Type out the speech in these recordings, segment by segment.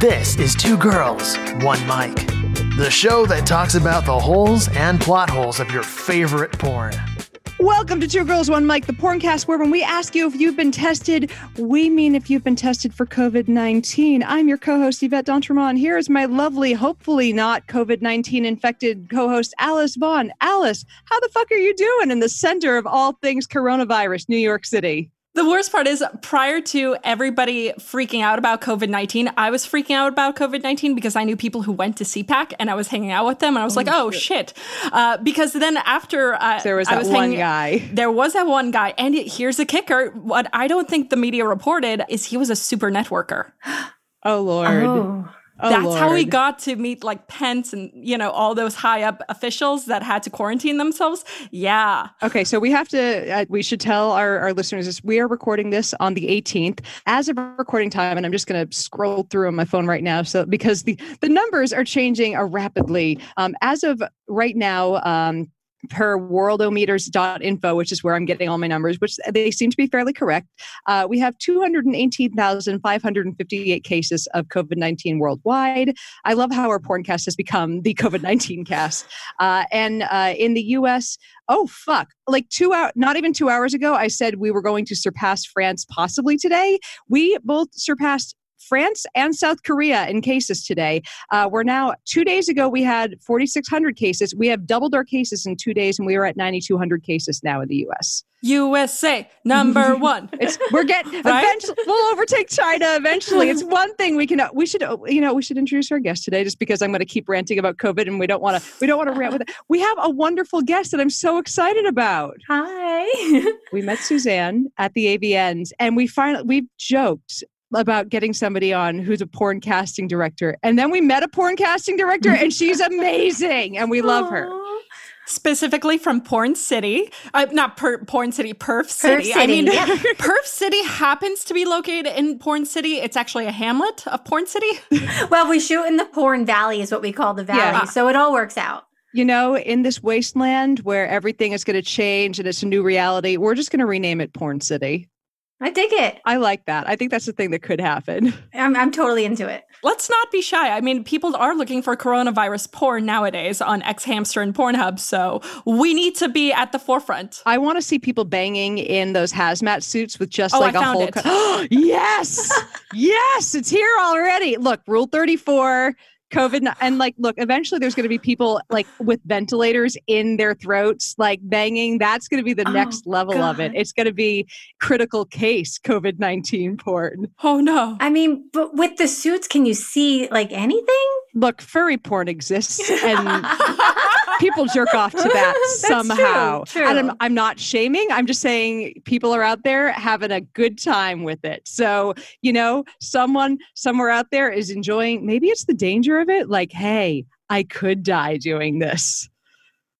This is Two Girls, One Mic, the show that talks about the holes and plot holes of your favorite porn. Welcome to Two Girls One Mic, the porncast, where when we ask you if you've been tested, we mean if you've been tested for COVID 19. I'm your co host, Yvette D'Entremont. Here is my lovely, hopefully not COVID 19 infected co host, Alice Vaughn. Alice, how the fuck are you doing in the center of all things coronavirus, New York City? The worst part is prior to everybody freaking out about COVID 19, I was freaking out about COVID 19 because I knew people who went to CPAC and I was hanging out with them and I was oh, like, oh shit. shit. Uh, because then after uh, there was that was one hanging, guy. There was that one guy. And here's the kicker what I don't think the media reported is he was a super networker. oh, Lord. Oh. Oh, That's Lord. how we got to meet like Pence and you know all those high up officials that had to quarantine themselves. Yeah. Okay, so we have to. Uh, we should tell our, our listeners this. We are recording this on the 18th as of recording time, and I'm just going to scroll through on my phone right now. So because the the numbers are changing uh, rapidly. Um, as of right now, um, per worldometers.info, which is where I'm getting all my numbers, which they seem to be fairly correct. Uh, we have 218,558 cases of COVID 19 worldwide. I love how our porncast has become the COVID 19 cast. Uh, and uh, in the US, oh, fuck, like two hours, not even two hours ago, I said we were going to surpass France possibly today. We both surpassed France and South Korea in cases today. Uh, we're now, two days ago, we had 4,600 cases. We have doubled our cases in two days, and we are at 9,200 cases now in the US. USA number one. it's we're getting right? eventually we'll overtake China eventually. It's one thing we can we should you know we should introduce our guest today just because I'm going to keep ranting about COVID and we don't want to we don't want to rant with it. We have a wonderful guest that I'm so excited about. Hi. we met Suzanne at the AVNs and we finally we've joked about getting somebody on who's a porn casting director. And then we met a porn casting director and she's amazing and we love her. Specifically from Porn City, uh, not per- Porn City, Perv City. Perv City I mean, yeah. Perv City happens to be located in Porn City. It's actually a hamlet of Porn City. well, we shoot in the Porn Valley, is what we call the valley. Yeah. So it all works out you know, in this wasteland where everything is going to change and it's a new reality, we're just going to rename it Porn City. I dig it. I like that. I think that's the thing that could happen. I'm, I'm totally into it. Let's not be shy. I mean, people are looking for coronavirus porn nowadays on X Hamster and Pornhub, so we need to be at the forefront. I want to see people banging in those hazmat suits with just oh, like I a whole. Co- yes, yes, it's here already. Look, Rule 34 COVID and like, look, eventually there's going to be people like with ventilators in their throats, like banging. That's going to be the oh, next level God. of it. It's going to be critical case COVID 19 porn. Oh, no. I mean, but with the suits, can you see like anything? Look, furry porn exists and people jerk off to that somehow. True, true. And I'm, I'm not shaming. I'm just saying people are out there having a good time with it. So, you know, someone somewhere out there is enjoying, maybe it's the danger of it. Like, hey, I could die doing this.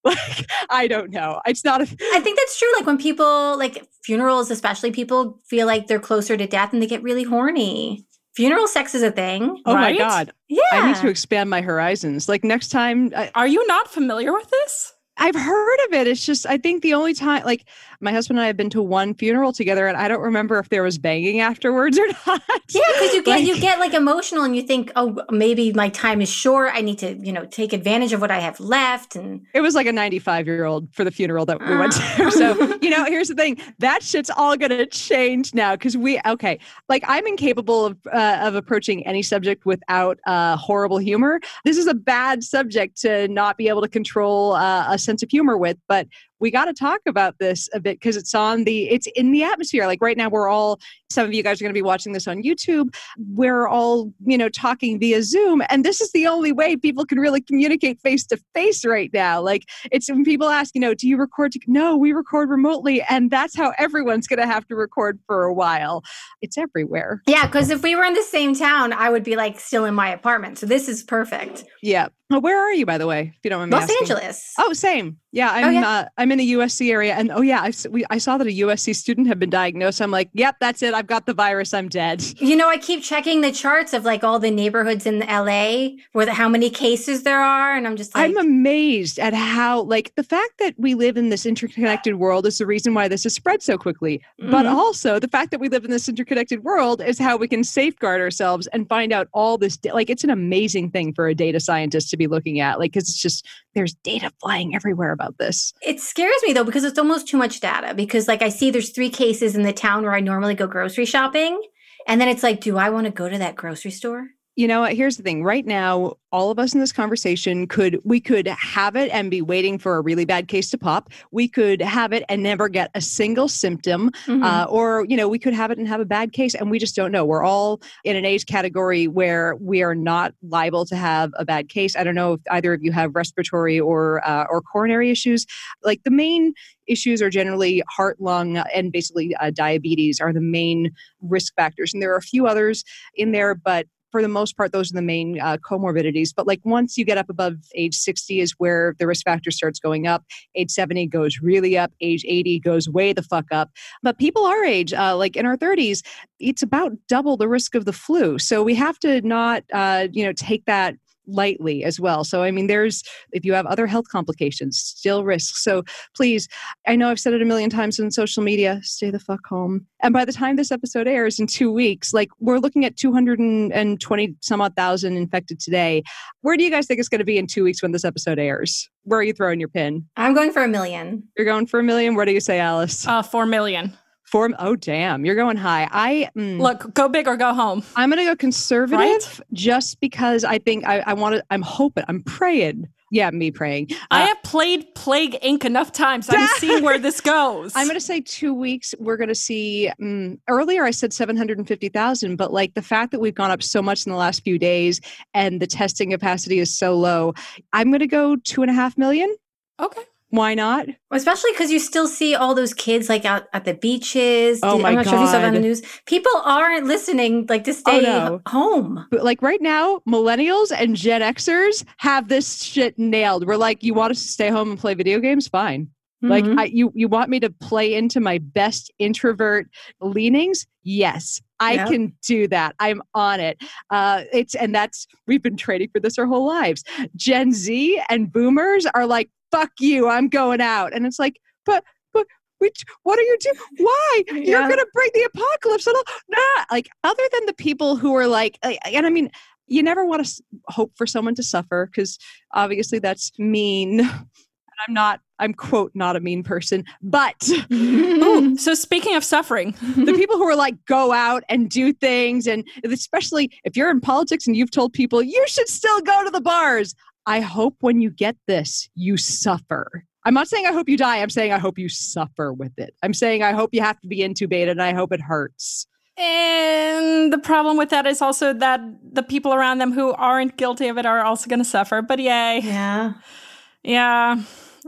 Like, I don't know. It's not a. I think that's true. Like when people, like funerals, especially, people feel like they're closer to death and they get really horny funeral sex is a thing. Oh right? my god. Yeah. I need to expand my horizons. Like next time I, Are you not familiar with this? I've heard of it. It's just I think the only time like my husband and I have been to one funeral together, and I don't remember if there was banging afterwards or not. Yeah, because you get like, you get like emotional, and you think, oh, maybe my time is short. I need to, you know, take advantage of what I have left. And it was like a ninety-five-year-old for the funeral that we went to. Ah. so you know, here's the thing: that shit's all gonna change now because we okay. Like I'm incapable of uh, of approaching any subject without uh, horrible humor. This is a bad subject to not be able to control uh, a sense of humor with, but we got to talk about this a bit because it's on the it's in the atmosphere. Like right now we're all some of you guys are going to be watching this on youtube we're all you know talking via zoom and this is the only way people can really communicate face to face right now like it's when people ask you know do you record to no we record remotely and that's how everyone's going to have to record for a while it's everywhere yeah because if we were in the same town i would be like still in my apartment so this is perfect yeah where are you by the way if you don't mind los asking? angeles oh same yeah i'm oh, yeah. Uh, I'm in the USC area, and oh yeah, I, we, I saw that a USC student had been diagnosed. I'm like, yep, that's it. I've got the virus. I'm dead. You know, I keep checking the charts of like all the neighborhoods in LA where the, how many cases there are, and I'm just like, I'm amazed at how like the fact that we live in this interconnected world is the reason why this has spread so quickly. Mm-hmm. But also the fact that we live in this interconnected world is how we can safeguard ourselves and find out all this. Like it's an amazing thing for a data scientist to be looking at. Like because it's just there's data flying everywhere about this. It scares me though because it's almost too much data. Because like I see there's three cases in the town where I normally go grocery shopping, and then it's like, do I want to go to that grocery store? You know here's the thing. Right now all of us in this conversation could we could have it and be waiting for a really bad case to pop. We could have it and never get a single symptom mm-hmm. uh, or you know we could have it and have a bad case and we just don't know. We're all in an age category where we are not liable to have a bad case. I don't know if either of you have respiratory or uh, or coronary issues. Like the main issues are generally heart lung and basically uh, diabetes are the main risk factors and there are a few others in there but for the most part, those are the main uh, comorbidities. But like once you get up above age 60 is where the risk factor starts going up. Age 70 goes really up. Age 80 goes way the fuck up. But people our age, uh, like in our 30s, it's about double the risk of the flu. So we have to not, uh, you know, take that lightly as well. So, I mean, there's, if you have other health complications, still risks. So, please, I know I've said it a million times on social media stay the fuck home. And by the time this episode airs in two weeks, like we're looking at 220 some odd thousand infected today. Where do you guys think it's going to be in two weeks when this episode airs? Where are you throwing your pin? I'm going for a million. You're going for a million? What do you say, Alice? Uh, four million. Four, oh damn, you're going high. I mm, look, go big or go home. I'm gonna go conservative right? just because I think I, I want to. I'm hoping. I'm praying. Yeah, me praying. Uh, I have played Plague Inc. enough times. I'm seeing where this goes. I'm going to say two weeks. We're going to see. Um, earlier, I said 750,000, but like the fact that we've gone up so much in the last few days and the testing capacity is so low, I'm going to go two and a half million. Okay. Why not? Especially because you still see all those kids like out at the beaches. Oh my I'm not God. sure if you saw that on the news. People aren't listening like to stay oh, no. home. But like right now, millennials and Gen Xers have this shit nailed. We're like, you want us to stay home and play video games? Fine. Mm-hmm. Like I, you, you want me to play into my best introvert leanings? Yes, I yep. can do that. I'm on it. Uh, it's and that's we've been training for this our whole lives. Gen Z and Boomers are like, fuck you, I'm going out. And it's like, but, but, which, what are you doing? Why? Yeah. You're going to bring the apocalypse. And all, nah, like, other than the people who are like, and I mean, you never want to hope for someone to suffer because obviously that's mean. I'm not, I'm quote, not a mean person, but. Ooh, so speaking of suffering, the people who are like, go out and do things, and especially if you're in politics and you've told people you should still go to the bars. I hope when you get this, you suffer. I'm not saying I hope you die. I'm saying I hope you suffer with it. I'm saying I hope you have to be intubated and I hope it hurts. And the problem with that is also that the people around them who aren't guilty of it are also going to suffer. But yay. Yeah. Yeah.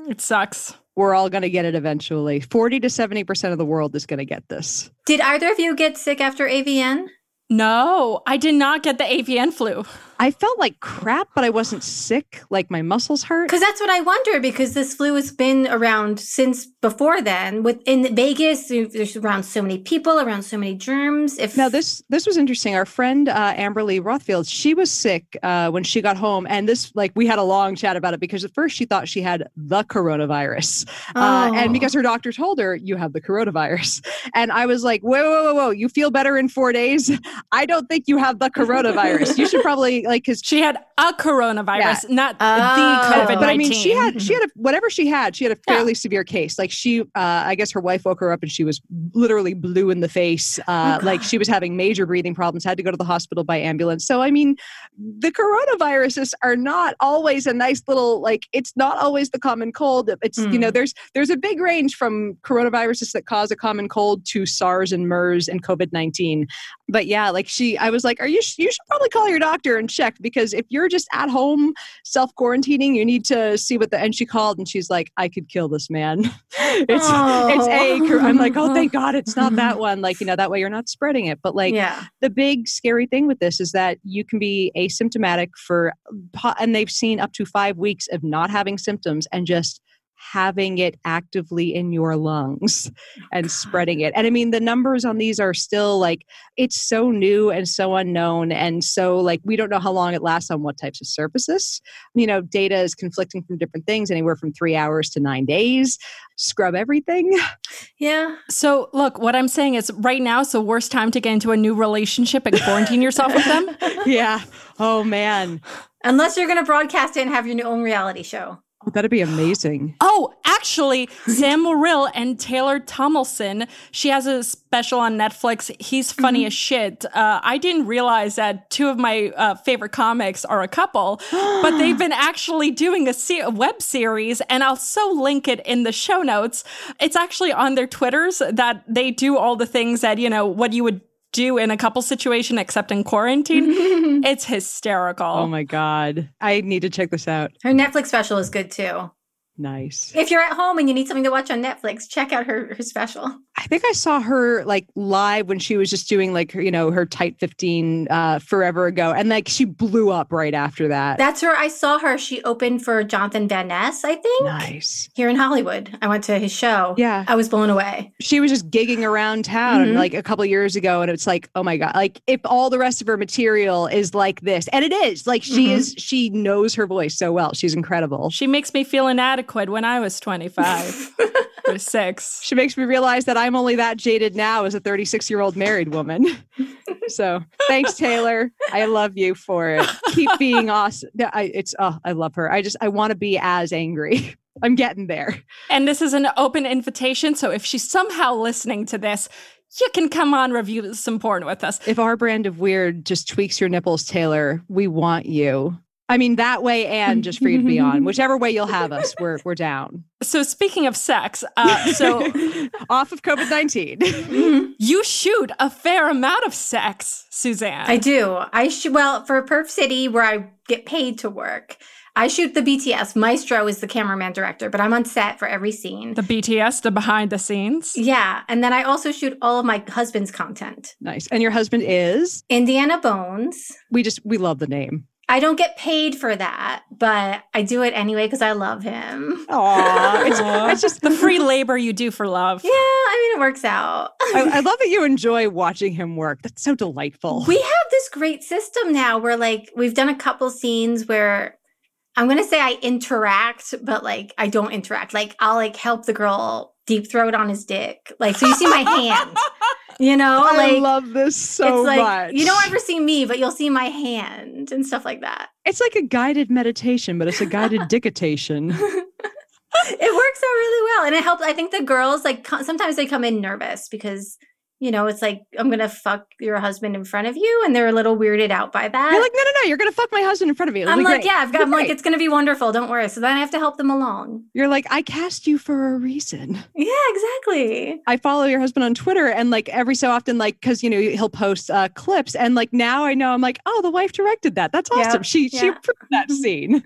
It sucks. We're all going to get it eventually. 40 to 70% of the world is going to get this. Did either of you get sick after AVN? No, I did not get the AVN flu. I felt like crap, but I wasn't sick. Like my muscles hurt. Because that's what I wonder. Because this flu has been around since before then. With in Vegas, there's around so many people, around so many germs. If now this this was interesting. Our friend uh, Amberly Rothfield, she was sick uh, when she got home, and this like we had a long chat about it because at first she thought she had the coronavirus, oh. uh, and because her doctor told her you have the coronavirus, and I was like, whoa, whoa, whoa, whoa, you feel better in four days? I don't think you have the coronavirus. you should probably like because she had a coronavirus, yeah. not oh. the COVID. But I mean, she had she had a, whatever she had. She had a fairly yeah. severe case. Like she, uh, I guess her wife woke her up and she was literally blue in the face. Uh, oh, like she was having major breathing problems. Had to go to the hospital by ambulance. So I mean, the coronaviruses are not always a nice little like. It's not always the common cold. It's mm. you know mm. there's there's a big range from coronaviruses that cause a common cold to SARS and MERS and COVID nineteen. But yeah, like she, I was like, are you? You should probably call your doctor and check because if you're just at home self quarantining, you need to see what the. And she called and she's like, I could kill this man. it's oh. it's a. Oh. I'm like, oh, thank God, it's not that one. Like you know, that way you're not spreading it. But like, yeah. the big scary thing with this is that you can be asymptomatic for, and they've seen up to five weeks of not having symptoms and just having it actively in your lungs oh, and spreading it. And I mean, the numbers on these are still like, it's so new and so unknown. And so, like, we don't know how long it lasts on what types of surfaces. You know, data is conflicting from different things, anywhere from three hours to nine days. Scrub everything. Yeah. So, look, what I'm saying is right now is the worst time to get into a new relationship and quarantine yourself with them. yeah. Oh, man. Unless you're going to broadcast it and have your own reality show. Oh, that'd be amazing. Oh, actually, Sam Morrill and Taylor Tomlinson. She has a special on Netflix. He's funny Mm-hmm. as shit. Uh, I didn't realize that two of my uh, favorite comics are a couple, but they've been actually doing a, se- a web series, and I'll so link it in the show notes. It's actually on their Twitters that they do all the things that you know what you would do in a couple situation, except in quarantine. it's hysterical. Oh my God. I need to check this out. Her Netflix special is good too. Nice. If you're at home and you need something to watch on Netflix, check out her, her special. I think I saw her like live when she was just doing like her, you know, her tight 15 uh forever ago. And like she blew up right after that. That's where I saw her. She opened for Jonathan Van Ness, I think, nice. here in Hollywood. I went to his show. Yeah. I was blown away. She was just gigging around town Mhm. like a couple years ago. And it's like, oh my God. Like if all the rest of her material is like this, and it is like she Mhm. is, she knows her voice so well. She's incredible. She makes me feel inadequate when I was 25 or six. She makes me realize that I'm only that jaded now as a 36 year old married woman. so thanks, Taylor. I love you for it. Keep being awesome. I, it's oh, I love her. I just I want to be as angry. I'm getting there. And this is an open invitation. So if she's somehow listening to this, you can come on review some porn with us. If our brand of weird just tweaks your nipples, Taylor, we want you. I mean that way and just for you to be on. Whichever way you'll have us, we're we're down. So speaking of sex, uh, so off of COVID 19. Mhm. you shoot a fair amount of sex, Suzanne. I do. I shoot, well, for Perf City, where I get paid to work, I shoot the BTS. Maestro is the cameraman director, but I'm on set for every scene. the BTS, the behind the scenes. yeah. And then I also shoot all of my husband's content. nice. And your husband is? Indiana Bones. We just we love the name. I don't get paid for that, but I do it anyway because I love him. Aw. It's, it's just the free labor you do for love. Yeah, I mean, it works out. I, I love that you enjoy watching him work. That's so delightful. we have this great system now where, like, we've done a couple scenes where I'm going to say I interact, but like, I don't interact. Like, I'll like help the girl deep throat on his dick. Like, so you see my hand, you know? I like, love this so it's like, much. you don't ever see me, but you'll see my hand and stuff like that. It's like a guided meditation, but it's a guided dictation. it works out really well and it helps i think the girls like sometimes they come in nervous because you know it's like i'm gonna fuck your husband in front of you and they're a little weirded out by that You're like, no, no, no. You're gonna fuck my husband in front of you. It'll i'm like great. yeah i've got i'm like it's gonna be wonderful don't worry so then i have to help them along You're like, I cast you for a reason. yeah exactly I follow your husband on Twitter, and like every so often, like because you know he'll post uh, clips, and like now I know I'm like, oh, the wife directed that. That's awesome. She she yeah. approved that scene.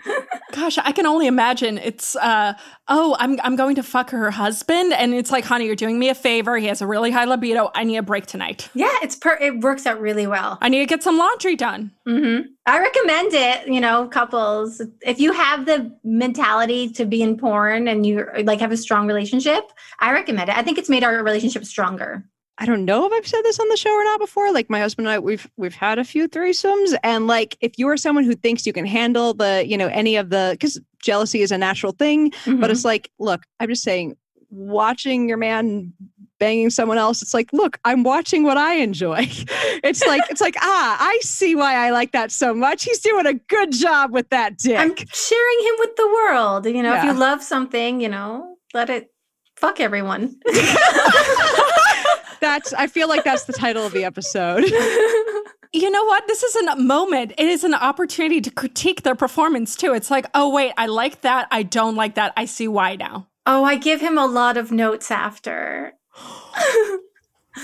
Gosh, I can only imagine. It's uh oh, I'm I'm going to fuck her husband, and it's like, honey, you're doing me a favor. He has a really high libido. I need a break tonight. yeah it's per it works out really well I need to get some laundry done. hmm i recommend it you know couples if you have the mentality to be in porn and you like have a strong relationship i recommend it i think it's made our relationship stronger I don't know if I've said this on the show or not before. Like my husband and I, we've we've had a few threesomes, and like if you are someone who thinks you can handle the, you know, any of the, because jealousy is a natural thing, but Mhm. it's like, look, I'm just saying, watching your man banging someone else, it's like, look, I'm watching what I enjoy. it's like, it's like, ah, I see why I like that so much. He's doing a good job with that dick. I'm sharing him with the world. You know, if you love something, you know, let it fuck everyone. that's, I feel like that's the title of the episode. You know what? This is a moment. It is an opportunity to critique their performance too. It's like, oh wait, I like that. I don't like that. I see why now. oh, I give him a lot of notes after.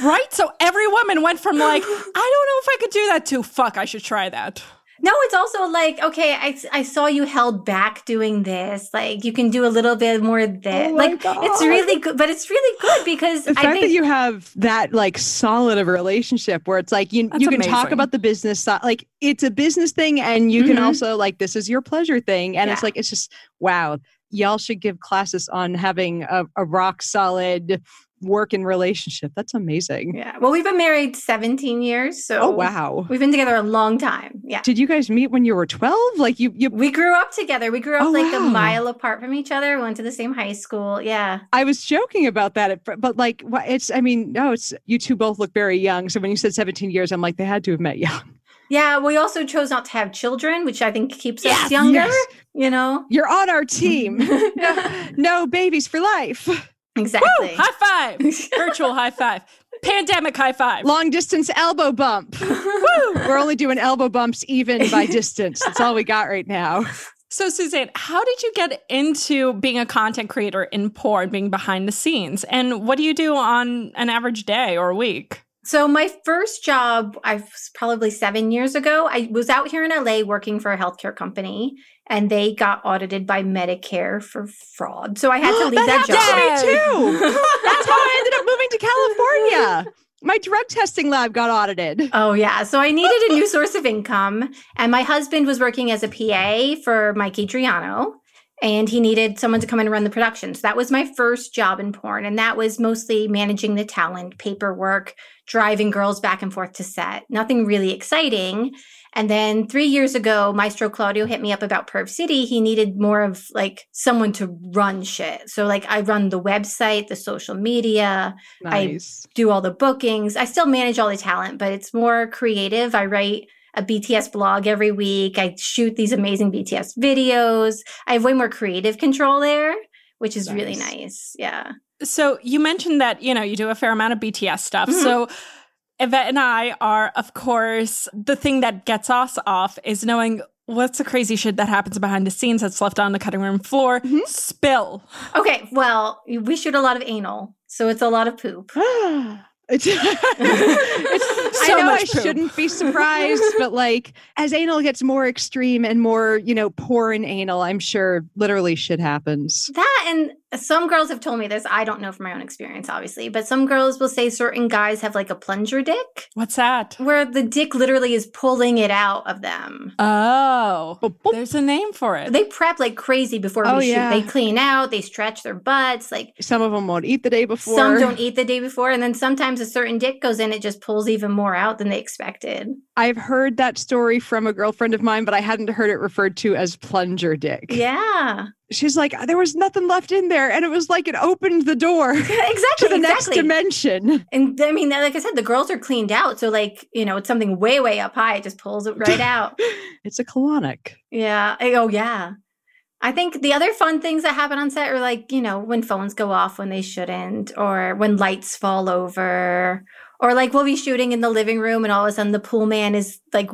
Right? So every woman went from like, I don't know if I could do that to fuck, I should try that. No, it's also like, okay, I, I saw you held back doing this. Like, you can do a little bit more of this. Oh my like, it's really good, but it's really good because the I fact think that you have that like solid of a relationship where it's like you That's you can talk about the business side like it's a business thing and you can Mhm. also like this is your pleasure thing and it's like it's just wow y'all should give classes on having a, a rock solid working relationship. That's amazing. Yeah. Well, we've been married 17 years. So Oh wow. we've been together a long time. Yeah. Did you guys meet when you were 12? Like you you We grew up together. We grew up Oh, like a mile apart from each other. We went to the same high school. Yeah. I was joking about that, at but like, it's, I mean, no, it's, you two both look very young. So when you said 17 years, I'm like, they had to have met young. Yeah. We also chose not to have children, which I think keeps Yes, us younger, yes. you know? You're on our team. no, no babies for life. Exactly. Woo! High five. Virtual high five. Pandemic high five. Long distance elbow bump. We're only doing elbow bumps even by distance. That's all we got right now. So, Suzanne, how did you get into being a content creator in porn, being behind the scenes? And what do you do on an average day or week? So my first job, I was probably seven years ago. I was out here in LA working for a healthcare company, and they got audited by Medicare for fraud. So I had to leave that, happened job. to me too. That's how I ended up moving to California. My drug testing lab got audited. Oh yeah, so I needed a new source of income, and my husband was working as a PA for Mike Adriano, and he needed someone to come in and run the production. So that was my first job in porn, and that was mostly managing the talent, paperwork, driving girls back and forth to set. Nothing really exciting. And then three years ago, Maestro Claudio hit me up about Perv City. He needed more of like someone to run shit. So like I run the website, the social media, Nice. I do all the bookings. I still manage all the talent, but it's more creative. I write a BTS blog every week. I shoot these amazing BTS videos. I have way more creative control there, which is really Nice. nice. Yeah. So, you mentioned that, you know, you do a fair amount of BTS stuff. Mhm. So, Yvette and I are, of course, the thing that gets us off is knowing what's the crazy shit that happens behind the scenes that's left on the cutting room floor. Mhm. Spill. Okay. Well, we shoot a lot of anal, so it's a lot of poop. It's, it's So I know I poop. shouldn't be surprised, but like as anal gets more extreme and more, you know, porn anal, I'm sure literally shit happens. That and some girls have told me this. I don't know from my own experience, obviously, but some girls will say certain guys have like a plunger dick What's that? where the dick literally is pulling it out of them. Oh, Boop, boop. there's a name for it. They prep like crazy before Oh, we shoot. yeah. They clean out, they stretch their butts, like Some of them won't eat the day before. some don't eat the day before, and then sometimes a certain dick goes in, it just pulls even more out than they expected. I've heard that story from a girlfriend of mine, but I hadn't heard it referred to as plunger dick. Yeah, She's like, there was nothing left in there. And it was like it opened the door to exactly. the next dimension. And I mean, like I said, the girls are cleaned out, so like you know, it's something way, way up high. It just pulls it right out. It's a colonic. Yeah. Oh, yeah. I think the other fun things that happen on set are like, you know, when phones go off when they shouldn't, or when lights fall over, or like we'll be shooting in the living room and all of a sudden the pool man is like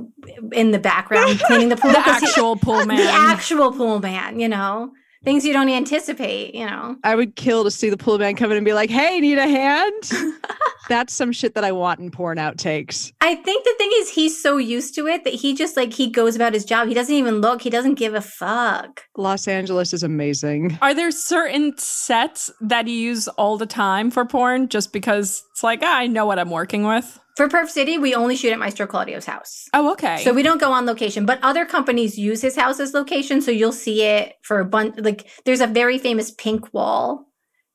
in the background cleaning the pool. the actual pool man. The actual pool man, you know, things you don't anticipate, you know. I would kill to see the pool man come in and be like, hey, need a hand? That's some shit that I want in porn outtakes. I think the thing is he's so used to it that he just like he goes about his job. He doesn't even look. He doesn't give a fuck. Los Angeles is amazing. Are there certain sets that you use all the time for porn just because it's like, ah, I know what I'm working with? For Perv City, we only shoot at Maestro Claudio's house. Oh, okay. So we don't go on location, but other companies use his house as location. So you'll see it for a bunch. Like there's a very famous pink wall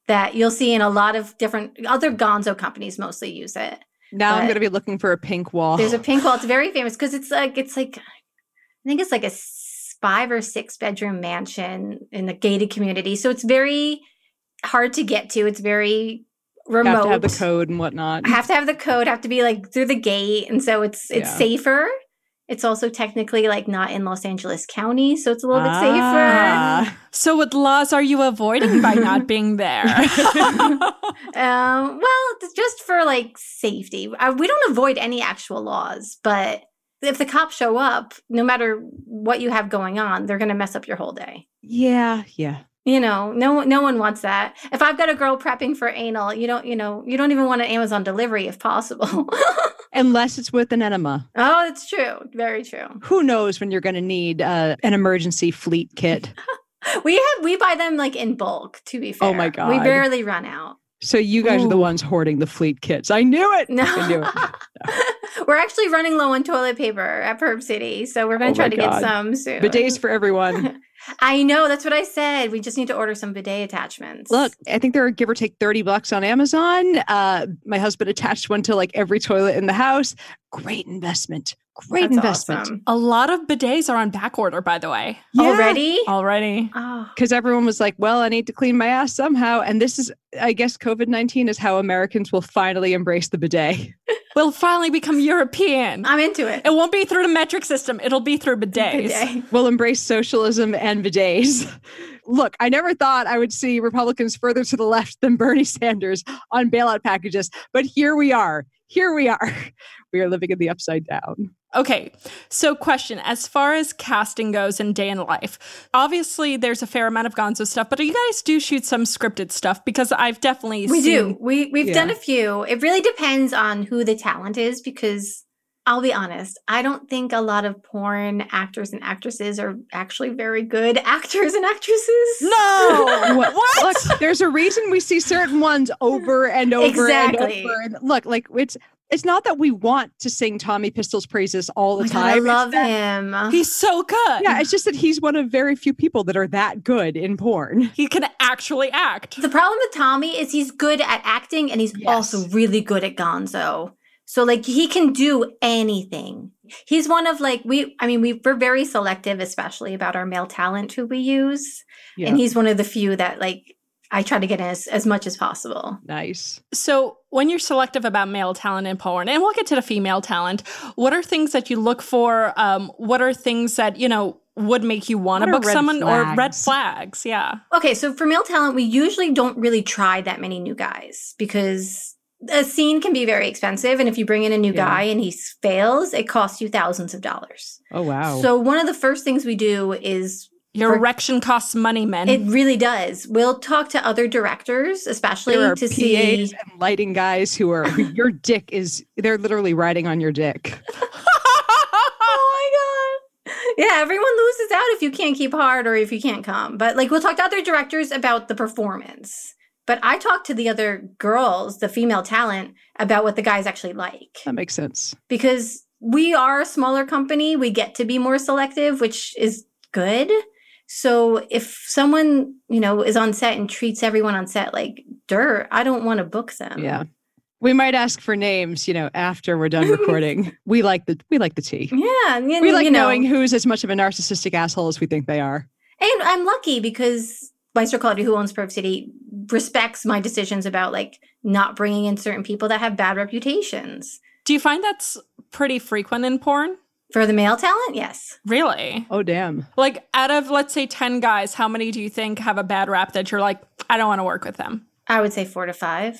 that you'll see in a lot of different other Gonzo companies. Mostly use it. Now I'm going to be looking for a pink wall. There's a pink wall. It's very famous because it's like it's like I think it's like a five or six bedroom mansion in the gated community. So it's very hard to get to. It's very remote. have to have the code and whatnot. I have to have the code, have to be like through the gate, and so it's it's Yeah. safer. It's also technically like not in Los Angeles County, so it's a little bit safer. Ah. so what laws are you avoiding by not being there? Um, well, just for like safety. Uh, we don't avoid any actual laws, but if the cops show up, no matter what you have going on, they're going to mess up your whole day. Yeah, yeah. You know, no one- no one wants that. If I've got a girl prepping for anal, you don't, you know, you don't even want an Amazon delivery if possible. Unless it's with an enema. oh, it's true. Very true. Who knows when you're going to need uh, an emergency fleet kit? We have we buy them like in bulk. To be fair, Oh my god, we barely run out. So you guys are the ones hoarding the fleet kits. I knew it. No. I knew it. we're actually running low on toilet paper at Perv City, so we're going Oh to try to God. get some soon. Bidets for everyone. I know that's what I said. We just need to order some bidet attachments. Look, I think they're give or take 30 bucks on Amazon. Uh, my husband attached one to like every toilet in the house. Great investment. Great That's investment. awesome. A lot of bidets are on back order, by the way. already. Already. Oh, Because everyone was like, well, I need to clean my ass somehow. And this is, I guess, COVID 19 is how Americans will finally embrace the bidet. We'll finally become European. I'm into it. It won't be through the metric system. It'll be through bidets. Bidet. We'll embrace socialism and bidets. Look, I never thought I would see Republicans further to the left than Bernie Sanders on bailout packages, but here we are. Here we are. We are living in the upside down. Okay, so question as far as casting goes in day in life, obviously there's a fair amount of gonzo stuff, but you guys do shoot some scripted stuff because I've definitely We seen- do. We we've Yeah. done a few. It really depends on who the talent is because I'll be honest, I don't think a lot of porn actors and actresses are actually very good actors and actresses. No! What? Look, there's a reason we see certain ones over and over Exactly. and over. And look, like it's it's not that we want to sing Tommy Pistol's praises all Oh the my God, I love him. He's so good. Yeah, it's just that he's one of very few people that are that good in porn. he can actually act. The problem with Tommy is he's good at acting and he's Yes. also really good at gonzo. So like he can do anything. He's one of like we I mean we we're very selective especially about our male talent who we use Yeah, and he's one of the few that like I try to get in as, as much as possible. nice. So, when you're selective about male talent in porn, and we'll get to the female talent, what are things that you look for? Um, what are things that, you know, would make you want to book red someone or red flags? flags? Yeah. Okay, so for male talent we usually don't really try that many new guys because a scene can be very expensive and if you bring in a new Yeah. guy and he fails it costs you thousands of dollars. Oh wow. So one of the first things we do is Your For- erection costs money, men. It really does. We'll talk to other directors, especially to PAs see. and lighting guys who are your dick is they're literally riding on your dick. Oh my god! Yeah, everyone loses out if you can't keep hard or if you can't come. But like, we'll talk to other directors about the performance. But I talk to the other girls, the female talent, about what the guys actually like That makes sense. because we are a smaller company. We get to be more selective, which is good. So if someone, you know, is on set and treats everyone on set like dirt, I don't want to book them. Yeah. We might ask for names, you know, after we're done recording. we like the we like the tea. Yeah. and, We like you know, knowing who's as much of a narcissistic asshole as we think they are. And I'm lucky because Maestro Claudio, who owns Perv City, respects my decisions about like not bringing in certain people that have bad reputations. Do you find that's pretty frequent in porn? For the male talent, yes. Really? Oh damn. Like, out of let's say 10 guys, how many do you think have a bad rap that you're like, I don't want to work with them? I would say four to five.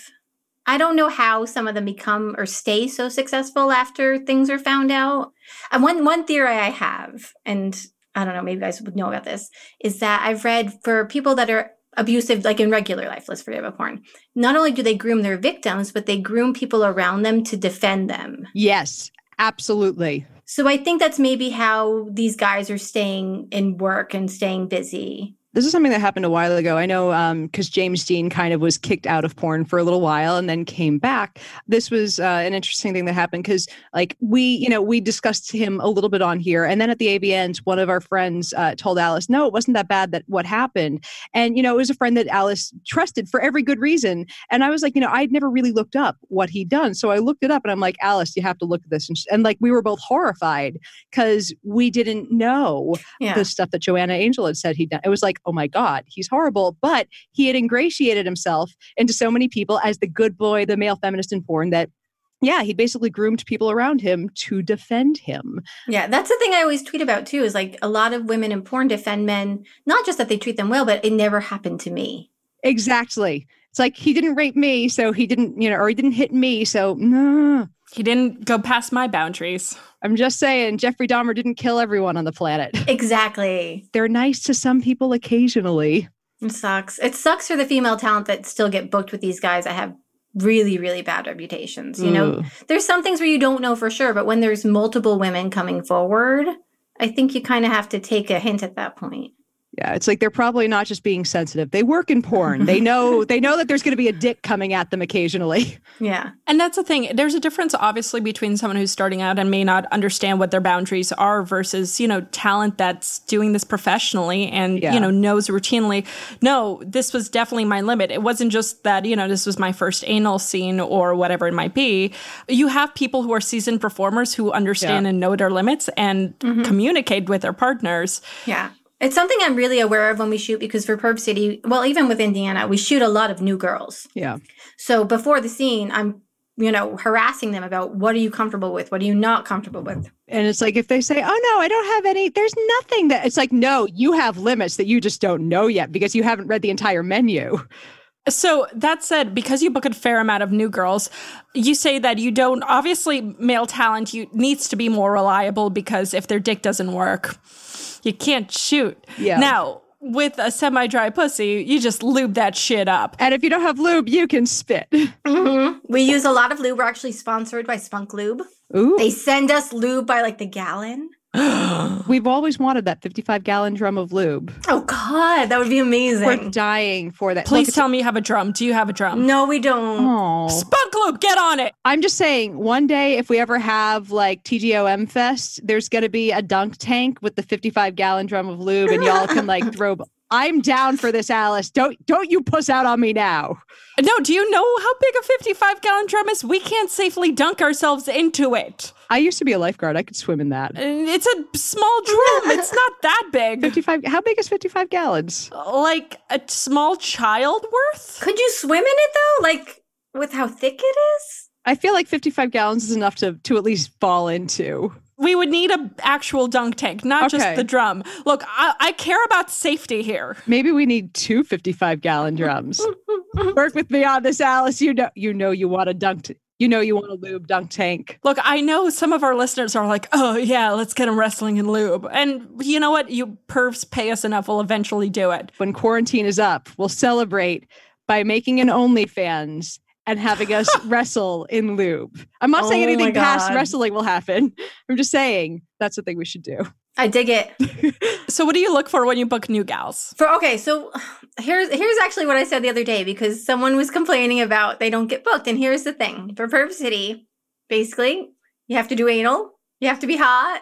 I don't know how some of them become or stay so successful after things are found out. And one one theory I have, and I don't know, maybe you guys would know about this, is that I've read for people that are abusive, like in regular life, let's forget about porn. Not only do they groom their victims, but they groom people around them to defend them. Yes, absolutely. So I think that's maybe how these guys are staying in work and staying busy. This is something that happened a while ago. I know because James Dean kind of was kicked out of porn for a little while and then came back. This was uh, an interesting thing that happened because, like, we, you know, we discussed him a little bit on here, and then at the AVNs, one of our friends uh, told Alice, "No, it wasn't that bad. That what happened." And you know, it was a friend that Alice trusted for every good reason. And I was like, you know, I'd never really looked up what he'd done, so I looked it up, and I'm like, Alice, you have to look at this, and, sh- and like we were both horrified because we didn't know Yeah. the stuff that Joanna Angel had said he'd done. It was like, oh my God, he's horrible. But he had ingratiated himself into so many people as the good boy, the male feminist in porn that, yeah, he basically groomed people around him to defend him. Yeah, that's the thing I always tweet about too is like a lot of women in porn defend men, not just that they treat them well, but it never happened to me. Exactly. It's like he didn't rape me, so he didn't, you know, or he didn't hit me, so no. He didn't go past my boundaries. I'm just saying, Jeffrey Dahmer didn't kill everyone on the planet. Exactly. They're nice to some people occasionally. It sucks. It sucks for the female talent that still get booked with these guys that have really, really bad reputations. You know, Ugh. there's some things where you don't know for sure, but when there's multiple women coming forward, I think you kind of have to take a hint at that point. Yeah, it's like they're probably not just being sensitive. They work in porn. They know they know that there's going to be a dick coming at them occasionally. Yeah. And that's the thing. There's a difference, obviously, between someone who's starting out and may not understand what their boundaries are versus, you know, talent that's doing this professionally and, Yeah. you know, knows routinely, no, this was definitely my limit. It wasn't just that, you know, this was my first anal scene or whatever it might be. You have people who are seasoned performers who understand Yeah. and know their limits and mm-hmm. communicate with their partners. Yeah. It's something I'm really aware of when we shoot because for Perv City, well, even with Indiana, we shoot a lot of new girls. Yeah. So before the scene, I'm, you know, harassing them about what are you comfortable with? What are you not comfortable with? And it's like if they say, "Oh no, I don't have any," there's nothing that it's like, "No, you have limits that you just don't know yet because you haven't read the entire menu." So that said, because you book a fair amount of new girls, you say that you don't obviously male talent you needs to be more reliable because if their dick doesn't work, you can't shoot. Yeah. Now, with a semi-dry pussy, you just lube that shit up. And if you don't have lube, you can spit. Mm-hmm. We use a lot of lube. We're actually sponsored by Spunk Lube. Ooh. They send us lube by like the gallon. We've always wanted that 55 gallon drum of lube. Oh God, that would be amazing. We're amazing. dying for that. Please Look, tell me you have a drum. Do you have a drum? No, we don't. Aw. Spunk lube, get on it. I'm just saying, one day if we ever have like TGOM Fest, there's going to be a dunk tank with the 55 gallon drum of lube, and y'all can like throw. I'm down for this, Alice. Don't don't you puss out on me now. No, do you know how big a 55 gallon drum is? We can't safely dunk ourselves into it. I used to be a lifeguard. I could swim in that. Uh, it's a small drum. it's not that big. 55. How big is 55 gallons? Like a small child worth? Could you swim in it though? Like with how thick it is? I feel like 55 gallons is enough to to at least fall into. We would need a actual dunk tank, not Okay. just the drum. Look, I, I care about safety here. Maybe we need two 55 gallon drums. Work with me on this, Alice. You know you know you want a dunk. T- you know you want a lube dunk tank. Look, I know some of our listeners are like, oh, yeah, let's get them wrestling in lube. And you know what? You pervs pay us enough, we'll eventually do it. when quarantine is up, we'll celebrate by making an OnlyFans and having us wrestle in lube. I'm not saying Oh anything past wrestling will happen. I'm just saying that's the thing we should do. I dig it. So, what do you look for when you book new gals? For okay, so here's here's actually what I said the other day because someone was complaining about they don't get booked. And here's the thing: for Perv City, basically, you have to do anal, you have to be hot,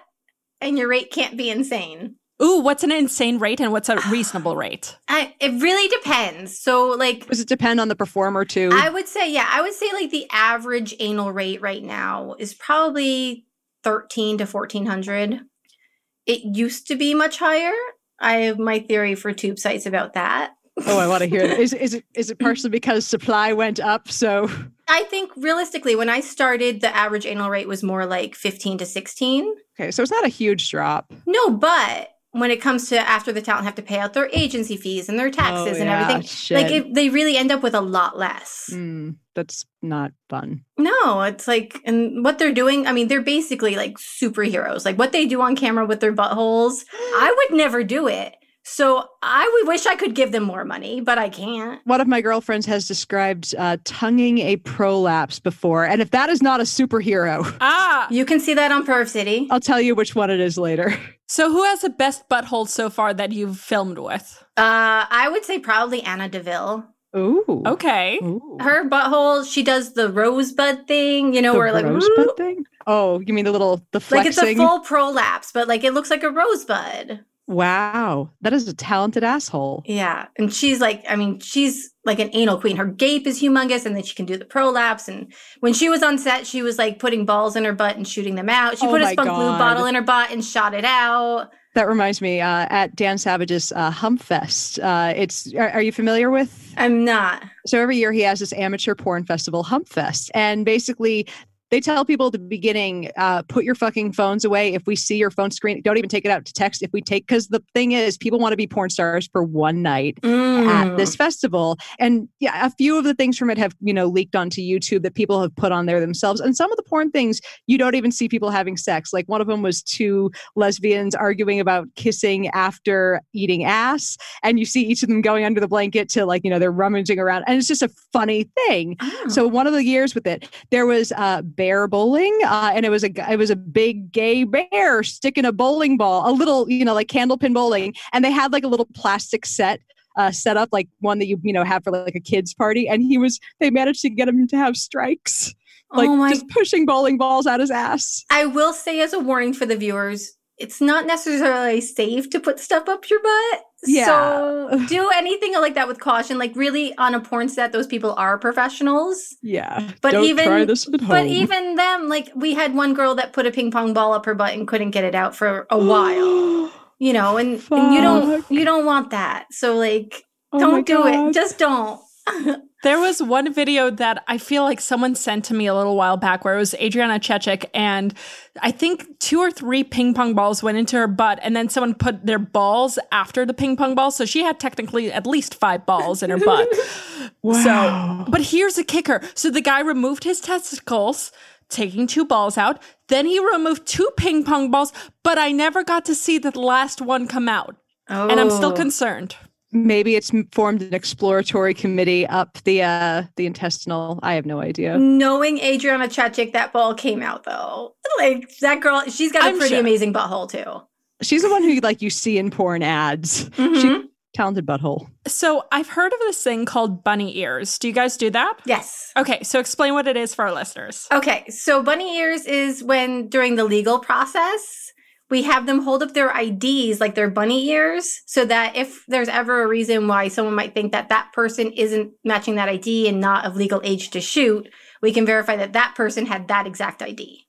and your rate can't be insane. Ooh, what's an insane rate and what's a reasonable rate? I, it really depends. So, like, Does it depend on the performer too? I would say, yeah, I would say like the average anal rate right now is probably thirteen to fourteen hundred. It used to be much higher. I have my theory for tube sites about that. oh, I want to hear it. Is, is it is it partially because supply went up? So I think realistically, when I started, the average anal rate was more like 15 to 16. okay, so it's not a huge drop. No, but when it comes to after the talent have to pay out their agency fees and their taxes Oh, and yeah, everything, shit. like it, they really end up with a lot less. Mm, that's not fun. No, it's like, and what they're doing, I mean, they're basically like superheroes. Like what they do on camera with their buttholes, I would never do it. So I would wish I could give them more money, but I can't. One of my girlfriends has described uh, tonguing a prolapse before, and if that is not a superhero, Ah, You can see that on Perv City. I'll tell you which one it is later. so who has the best butthole so far that you've filmed with? Uh, I would say probably Anna Deville. Ooh. Okay. Ooh. Her butthole, she does the rosebud thing, you know, the where like, rosebud thing? Oh, you mean the little the flexing? like it's a full prolapse, but like it looks like a rosebud. Wow, that is a talented asshole. Yeah. And she's like, I mean, she's like an anal queen. Her gape is humongous and then she can do the prolapse. And when she was on set, she was like putting balls in her butt and shooting them out. She Oh put a spunk God. bottle in her butt and shot it out. That reminds me, uh, at Dan Savage's uh, Humpfest. Uh, it's are, are you familiar with? I'm not. So every year he has this amateur porn festival, Humpfest, and basically they tell people at the beginning, uh, put your fucking phones away. If we see your phone screen, don't even take it out to text. If we take, because the thing is, people want to be porn stars for one night at Mm. this festival. And yeah, a few of the things from it have, you know, leaked onto YouTube that people have put on there themselves. And some of the porn things, you don't even see people having sex. Like one of them was two lesbians arguing about kissing after eating ass. And you see each of them going under the blanket to like, you know, they're rummaging around. And it's just a funny thing. Oh. So one of the years with it, there was uh, bear bowling, uh, and it was a it was a big gay bear sticking a bowling ball, a little you know like candlepin bowling, and they had like a little plastic set. Uh, set up like one that you you know have for like a kids party, and he was they managed to get him to have strikes, like oh just pushing bowling balls out his ass. I will say as a warning for the viewers, it's not necessarily safe to put stuff up your butt. Yeah. So do anything like that with caution. Like really on a porn set, those people are professionals. Yeah, But Don't even- try this at home. But even them, like we had one girl that put a ping pong ball up her butt and couldn't get it out for a while. You know, and, and you don't you don't want that. So like Oh don't do God. it. Just don't. There was one video that I feel like someone sent to me a little while back where it was Adriana Chechik, and I think two or three ping pong balls went into her butt, and then someone put their balls after the ping pong balls. So she had technically at least five balls in her butt. Wow. So, but here's a kicker. So the guy removed his testicles, taking two balls out. Then he removed two ping pong balls, but I never got to see the last one come out. Oh. And I'm still oh. concerned. Maybe it's formed an exploratory committee up the uh the intestinal. I have no idea. Knowing Adriana Chechik, that ball came out though. Like that girl, she's got a I'm pretty sure. amazing butthole too. She's the one who like you see in porn ads. She Mhm. talented butthole. So I've heard of this thing called bunny ears. Do you guys do that? Yes. Okay, so explain what it is for our listeners. Okay, so bunny ears is when during the legal process, we have them hold up their IDs like their bunny ears so that if there's ever a reason why someone might think that that person isn't matching that ID and not of legal age to shoot, we can verify that that person had that exact ID.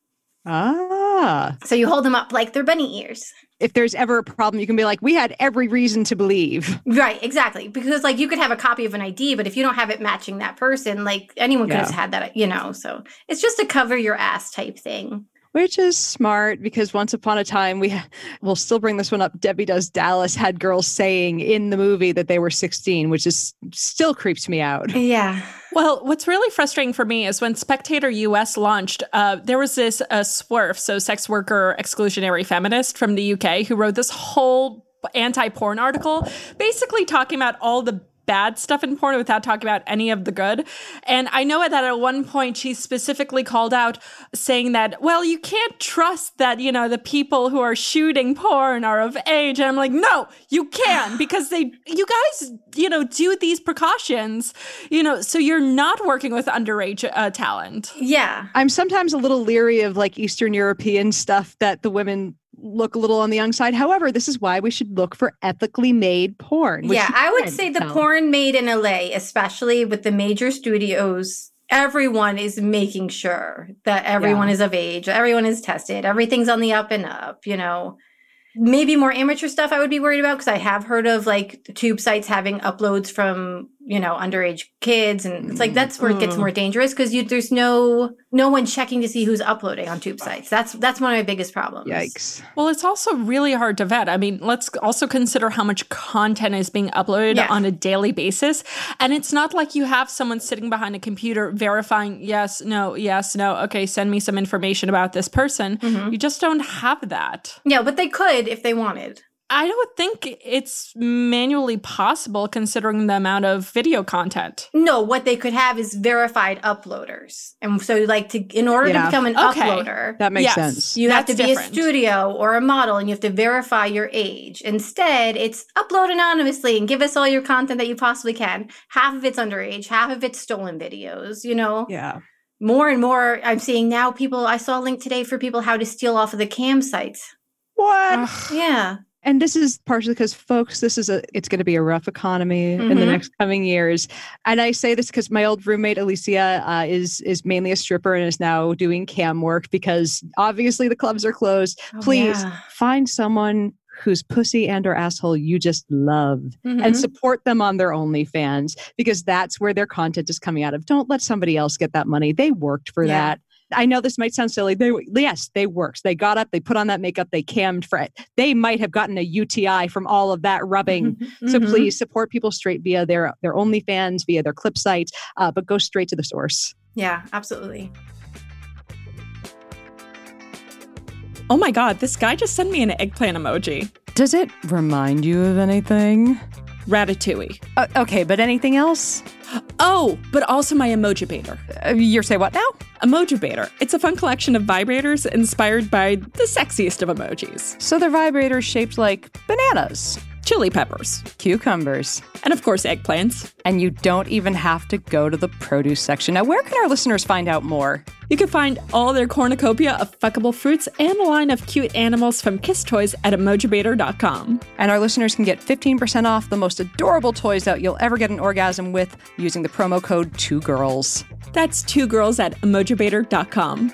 Ah. So you hold them up like their bunny ears. If there's ever a problem, you can be like, we had every reason to believe. Right, exactly. Because like you could have a copy of an ID, but if you don't have it matching that person, like anyone could Yeah. have had that, you know. So it's just a cover your ass type thing. Which is smart because once upon a time, we will still bring this one up. Debbie Does Dallas had girls saying in the movie that they were 16, which is still creeps me out. Yeah. Well, what's really frustrating for me is when Spectator US launched, uh, there was this uh, Swerf, so sex worker exclusionary feminist from the UK, who wrote this whole anti porn article, basically talking about all the bad stuff in porn without talking about any of the good. And I know that at one point she specifically called out saying that, well, you can't trust that, you know, the people who are shooting porn are of age. And I'm like, no, you can because they, you guys, you know, do these precautions, you know, so you're not working with underage uh, talent. Yeah. I'm sometimes a little leery of like Eastern European stuff that the women look a little on the young side. However, this is why we should look for ethically made porn. Yeah, I would say the porn made in LA, especially with the major studios, everyone is making sure that everyone Yeah. is of age, everyone is tested, everything's on the up and up, you know. Maybe more amateur stuff I would be worried about because I have heard of like tube sites having uploads from, you know, underage kids and it's like that's where it gets Mm. more dangerous because you there's no no one checking to see who's uploading on tube sites. That's that's one of my biggest problems. Yikes. Well, it's also really hard to vet. I mean, let's also consider how much content is being uploaded Yeah. on a daily basis. And it's not like you have someone sitting behind a computer verifying, yes, no, yes, no, okay, send me some information about this person. Mhm. You just don't have that. Yeah, but they could if they wanted. I don't think it's manually possible considering the amount of video content. No, what they could have is verified uploaders. And so like to in order Yeah. to become an Okay. uploader, That makes Yes. sense. you have to be different. a studio or a model and you have to verify your age. Instead, it's upload anonymously and give us all your content that you possibly can. Half of it's underage, half of it's stolen videos, you know. Yeah. More and more I'm seeing now people I saw a link today for people how to steal off of the cam sites. What? Ugh. Yeah. And this is partially because folks this is a it's going to be a rough economy in the Mhm. next coming years and i say this because my old roommate alicia uh, is is mainly a stripper and is now doing cam work because obviously the clubs are closed Oh, please yeah. find someone whose pussy and or asshole you just love Mm-hmm. and support them on their OnlyFans because that's where their content is coming out of. Don't let somebody else get that money. They worked for Yeah. that. I know this might sound silly. They yes, they worked. They got up, they put on that makeup, they cammed for it. They might have gotten a UTI from all of that rubbing. So Mhm. please support people straight via their their OnlyFans, via their clip sites, uh, but go straight to the source. Yeah, absolutely. Oh my God, this guy just sent me an eggplant emoji. Does it remind you of anything? Ratatouille. Uh, okay, but anything else? Oh, but also my Emojibator. Uh, you say what now? Emojibator. It's a fun collection of vibrators inspired by the sexiest of emojis. So they're vibrators shaped like bananas, Chili peppers, cucumbers, and of course, eggplants. and you don't even have to go to the produce section. Now, where can our listeners find out more? You can find all their cornucopia of fuckable fruits and a line of cute animals from Kiss Toys at emojibator.com. And our listeners can get 15% off the most adorable toys that you'll ever get an orgasm with using the promo code 2GIRLS. That's two girls at emojibator.com.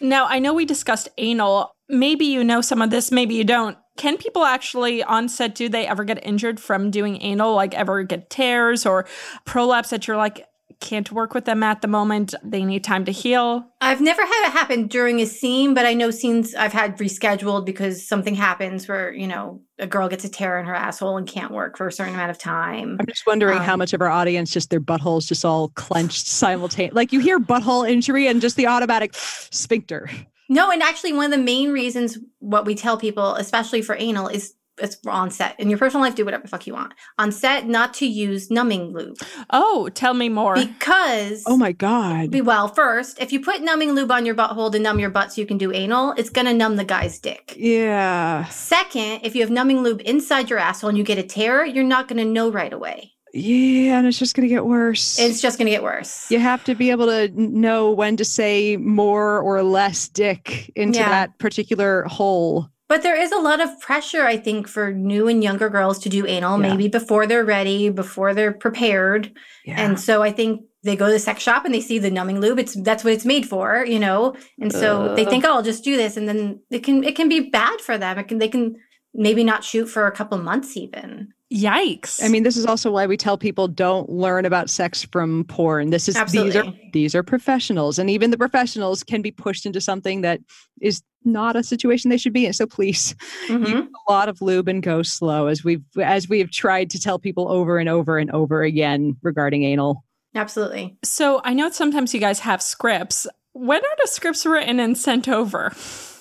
Now, I know we discussed anal. Maybe you know some of this, maybe you don't. Can people actually on set, do they ever get injured from doing anal? Like ever get tears or prolapse that you're like, can't work with them at the moment? They need time to heal? I've never had it happen during a scene, but I know scenes I've had rescheduled because something happens where, you know, a girl gets a tear in her asshole and can't work for a certain amount of time. I'm just wondering how Um, much of our audience just their buttholes just all clenched simultaneously. Like you hear butthole injury and just the automatic sphincter. No, and actually one of the main reasons what we tell people, especially for anal, is it's on set. In your personal life, do whatever the fuck you want. On set, not to use numbing lube. Oh, tell me more. Because Oh my god. Be- Well, first, if you put numbing lube on your butthole to numb your butt so you can do anal, it's gonna numb the guy's dick. Yeah. Second, if you have numbing lube inside your asshole and you get a tear, you're not gonna know right away. Yeah, and it's just going to get worse. It's just gonna get worse. you have to be able to know when to say more or less dick into Yeah. that particular hole. But there is a lot of pressure, I think, for new and younger girls to do anal, Yeah. maybe before they're ready, before they're prepared. Yeah. And so I think they go to the sex shop and they see the numbing lube. It's that's what it's made for, you know. And so they think, oh, I'll just do this, and then it can it can be bad for them. It can they can maybe not shoot for a couple months even. Yikes. I mean, this is also why we tell people don't learn about sex from porn. This is these are these are professionals, and even the professionals can be pushed into something that is not a situation they should be in. So please, Mhm. use a lot of lube and go slow, as we've as we have tried to tell people over and over and over again regarding anal. Absolutely. so I know sometimes you guys have scripts. When are the scripts written and sent over?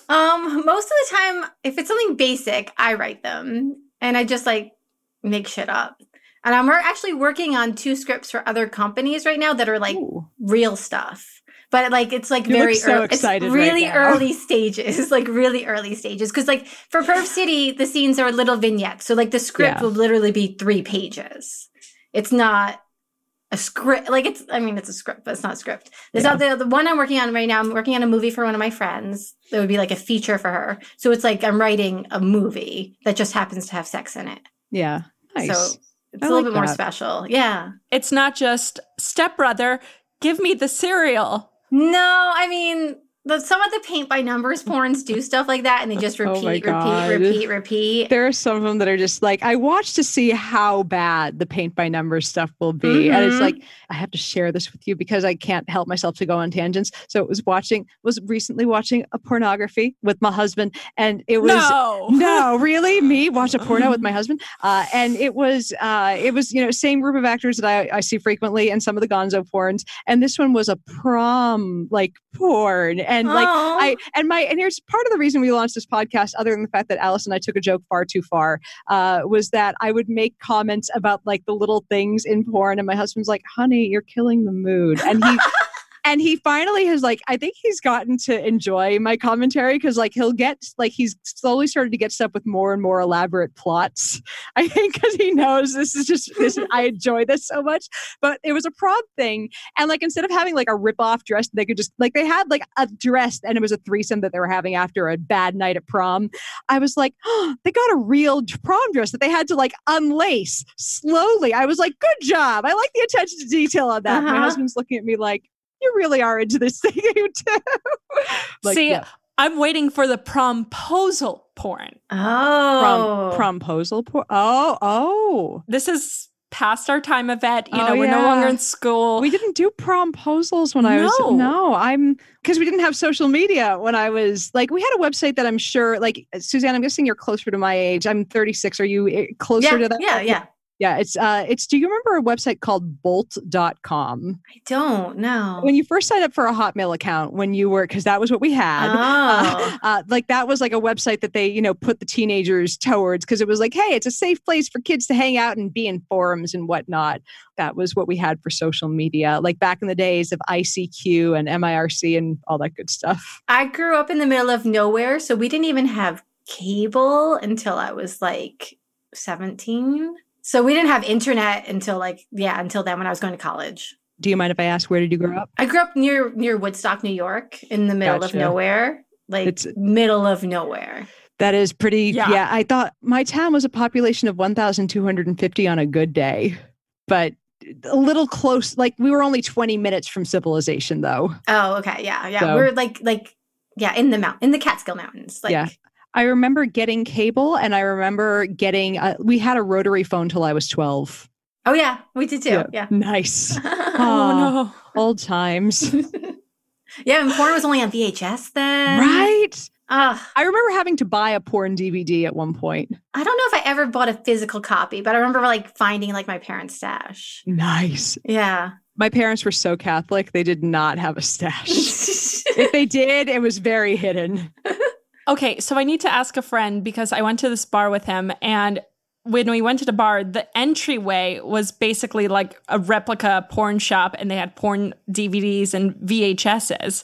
Um, most of the time, if it's something basic, I write them and I just like make shit up. And I'm actually working on two scripts for other companies right now that are like Ooh. real stuff. But like it's like You very so early, excited it's really now. early stages, like really early stages. Because like for Perv City, the scenes are little vignettes, so like the script Yeah. will literally be three pages. It's not a script. Like it's, I mean, it's a script, but it's not a script. There's Yeah. not the the one I'm working on right now. I'm working on a movie for one of my friends. That would be like a feature for her. So it's like I'm writing a movie that just happens to have sex in it. Yeah, nice. So it's I a little like bit more that. special. Yeah. It's not just stepbrother, give me the cereal. No, I mean, the, some of the paint by numbers porns do stuff like that, and they just Oh repeat, my repeat, repeat, repeat. there are some of them that are just like I watch to see how bad the paint by numbers stuff will be, and it's Mhm. like I have to share this with you because I can't help myself to go on tangents. So it was watching was recently watching a pornography with my husband, and it was no. no, really, me watch a porno with my husband, uh, and it was uh, it was you know same group of actors that I, I see frequently, and some of the Gonzo porns, and this one was a prom like porn, and like Aw. I and my and here's part of the reason we launched this podcast, other than the fact that Alice and I took a joke far too far, uh, was that I would make comments about like the little things in porn, and my husband's like, "Honey, you're killing the mood," and he. And he finally has like I think he's gotten to enjoy my commentary because like he'll get like he's slowly started to get stuff with more and more elaborate plots. I think because he knows this is just this I enjoy this so much. But it was a prom thing, and like instead of having like a rip off dress, they could just like they had like a dress and it was a threesome that they were having after a bad night at prom. I was like, oh, they got a real prom dress that they had to like unlace slowly. I was like, good job. I like the attention to detail on that. My Uh-huh. husband's looking at me like, you really are into this thing, you too. like, See, yeah. I'm waiting for the promposal porn. oh, prom promposal. Por- oh, oh. This is past our time of vet. You Oh, know, we're no longer in school. We didn't do promposals when I was No. no. I'm because we didn't have social media when I was like we had a website that I'm sure like Suzanne. I'm guessing you're closer to my age. I'm 36. Are you eh, closer yeah, to that? yeah, yeah. Yeah, it's uh it's do you remember a website called bolt.com? I don't know. When you first signed up for a Hotmail account when you were cuz that was what we had. Oh. Uh, uh, like that was like a website that they, you know, put the teenagers towards because it was like, hey, it's a safe place for kids to hang out and be in forums and whatnot. That was what we had for social media, like back in the days of ICQ and MIRC and all that good stuff. I grew up in the middle of nowhere, so we didn't even have cable until I was like 17. So we didn't have internet until like yeah, until then when I was going to college. Do you mind if I ask where did you grow up? I grew up near near Woodstock, New York, in the middle Gotcha. of nowhere. Like It's- middle of nowhere. That is pretty. Yeah. Yeah. I thought my town was a population of 1,250 on a good day, but a little close. Like we were only 20 minutes from civilization, though. Oh, okay. Yeah. Yeah. So- We're like like yeah, in the mount in the Catskill Mountains. Like Yeah. I remember getting cable and I remember getting, uh, we had a rotary phone till I was 12. Oh yeah, we did too. Yeah. Nice. Oh no. Old times. yeah, and porn was only on VHS then. right. Ugh. I remember having to buy a porn DVD at one point. I don't know if I ever bought a physical copy, but I remember like finding like my parents' stash. Nice. Yeah. My parents were so Catholic, they did not have a stash. if they did, it was very hidden. Okay, so I need to ask a friend because I went to this bar with him and when we went to the bar, the entryway was basically like a replica porn shop and they had porn DVDs and VHSs.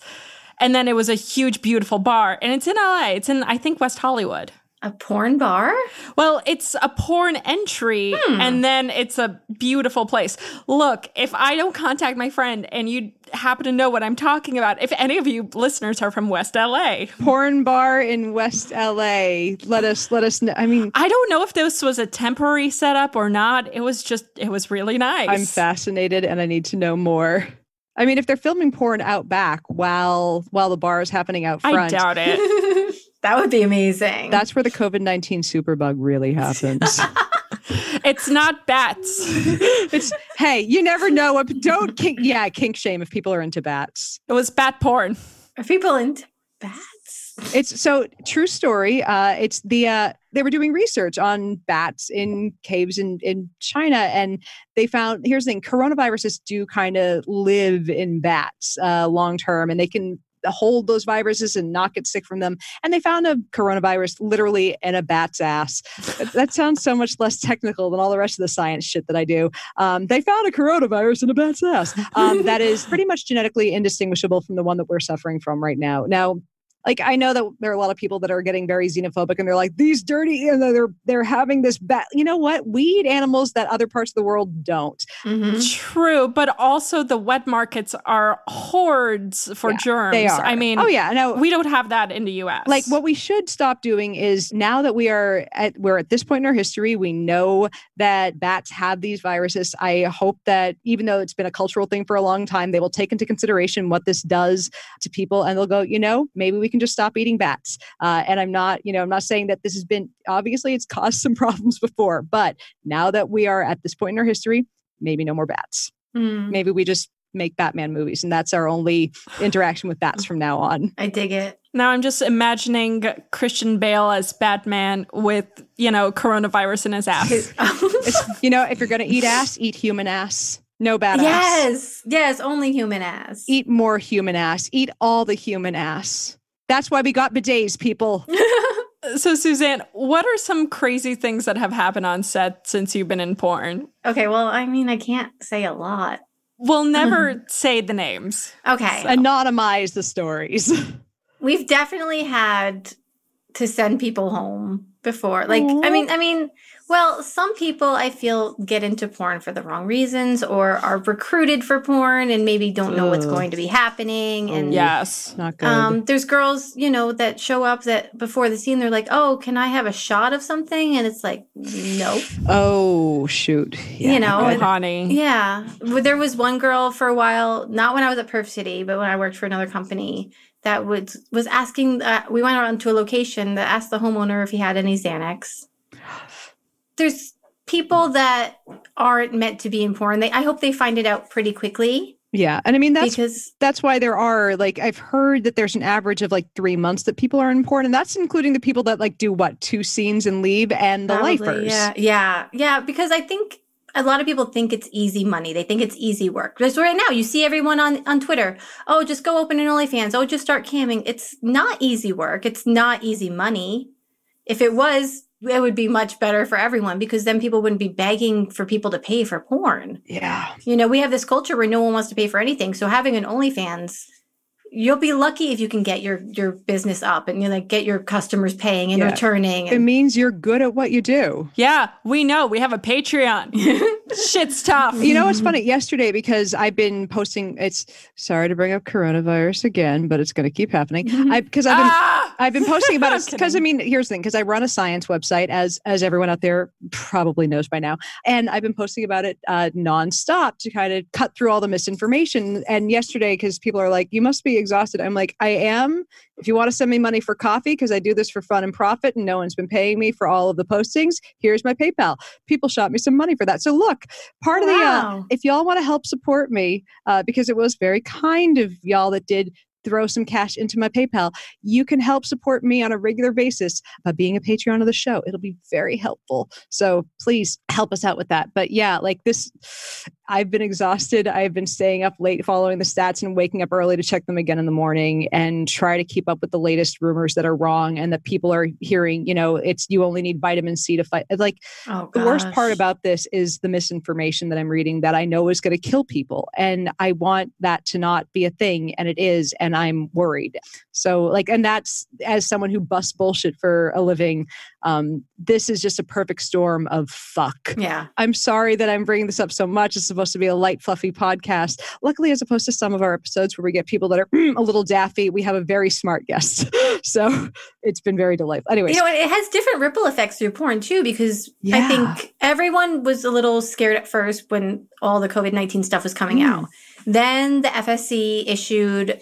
And then it was a huge, beautiful bar. And it's in LA. It's in, I think, West Hollywood. A porn bar? Well, it's a porn entry hmm. and then it's a beautiful place. Look, if I don't contact my friend and you happen to know what I'm talking about, if any of you listeners are from West LA, Porn bar in West LA. Let us let us know. I mean, I don't know if this was a temporary setup or not. It was just, it was really nice. I'm fascinated and I need to know more. I mean, if they're filming porn out back while while the bar is happening out front, I doubt it. that would be amazing. that's where the COVID nineteen superbug really happens. it's not bats. it's hey, you never know. What, don't kink, yeah, kink shame if people are into bats. It was bat porn. Are people into bats? It's so true story. Uh, it's the uh, they were doing research on bats in caves in in China, and they found here's the thing: coronaviruses do kind of live in bats uh, long term, and they can hold those viruses and not get sick from them. And they found a coronavirus literally in a bat's ass. That- sounds so much less technical than all the rest of the science shit that I do. Um, they found a coronavirus in a bat's ass. Um, that is pretty much genetically indistinguishable from the one that we're suffering from right now. Now, like I know that there are a lot of people that are getting very xenophobic and they're like these dirty you know, they're they're having this bat you know what we eat animals that other parts of the world don't Mhm. True, but also the wet markets are hordes for Yeah, germs. they are I mean, oh yeah no we don't have that in the US. like what we should stop doing is now that we are at we're at this point in our history we know that bats have these viruses i hope that even though it's been a cultural thing for a long time they will take into consideration what this does to people and they'll go you know maybe we can just stop eating bats uh, and i'm not you know i'm not saying that this has been obviously it's caused some problems before but now that we are at this point in our history maybe no more bats Mm, maybe we just make batman movies and that's our only interaction with bats from now on I dig it. now I'm just imagining Christian Bale as Batman with, you know, coronavirus in his ass. It's, you know, if you're going to eat ass, eat human ass. No bad ass. yes, yes, only human ass. Eat more human ass. Eat all the human ass. That's why we got bidets, people. so Suzanne, what are some crazy things that have happened on set since you've been in porn? okay, well, I mean, I can't say a lot. We'll never say the names. Okay, Anonymize the stories. we've definitely had to send people home before. Like, I mean, I mean, well, some people I feel get into porn for the wrong reasons or are recruited for porn and maybe don't know what's going to be happening. And Yes. Not good. Um, there's girls, you know, that show up that before the scene, they're like, "Oh, can I have a shot of something?" And it's like, "No." oh, shoot. You know, Oh, and- honey. Yeah, there was one girl for a while, not when I was at Perv City, but when I worked for another company that was was asking. Uh, we went around to a location that asked the homeowner if he had any Xanax. There's people that aren't meant to be in porn. They, I hope they find it out pretty quickly Yeah. And I mean, that's because that's why there are like I've heard that there's an average of like three months that people are in porn, and that's including the people that like do what two scenes and leave and the Probably, lifers. Yeah, yeah, yeah. Because I think a lot of people think it's easy money. They think it's easy work. Just right now, you see everyone on, on Twitter. Oh, just go open an OnlyFans. Oh, just start camming. It's not easy work. It's not easy money. If it was, it would be much better for everyone because then people wouldn't be begging for people to pay for porn. Yeah. You know, we have this culture where no one wants to pay for anything. So having an OnlyFans, you'll be lucky if you can get your your business up and you know, like get your customers paying and Yeah. returning. It means you're good at what you do. Yeah, we know. We have a Patreon. Shit's tough. You know, it's funny yesterday because I've been posting. It's sorry to bring up coronavirus again, but it's going to keep happening. I because I've been Ah! I've been posting about it because I mean, here's the thing: because I run a science website, as as everyone out there probably knows by now, and I've been posting about it uh, nonstop to kind of cut through all the misinformation. And yesterday, because people are like, "You must be exhausted," I'm like, "I am." If you want to send me money for coffee, because I do this for fun and profit, and no one's been paying me for all of the postings, here's my PayPal. People shot me some money for that. So look, part of the uh, if y'all want to help support me, uh, because it was very kind of y'all that did throw some cash into my PayPal, you can help support me on a regular basis by being a Patreon of the show. It'll be very helpful. So please help us out with that. But yeah, like this, I've been exhausted. I've been staying up late following the stats and waking up early to check them again in the morning and try to keep up with the latest rumors that are wrong and that people are hearing, you know, it's you only need vitamin C to fight. Like oh, the worst part about this is the misinformation that I'm reading that I know is going to kill people. And I want that to not be a thing. And it is. And I'm worried. So, like, and that's as someone who busts bullshit for a living, um, this is just a perfect storm of fuck. Yeah. I'm sorry that I'm bringing this up so much. It's supposed to be a light, fluffy podcast. Luckily, as opposed to some of our episodes where we get people that are a little daffy, we have a very smart guest. So it's been very delightful. Anyway, You know, it has different ripple effects through porn too, because I think everyone was a little scared at first when all the COVID 19 stuff was coming Mm. out. Then the FSC issued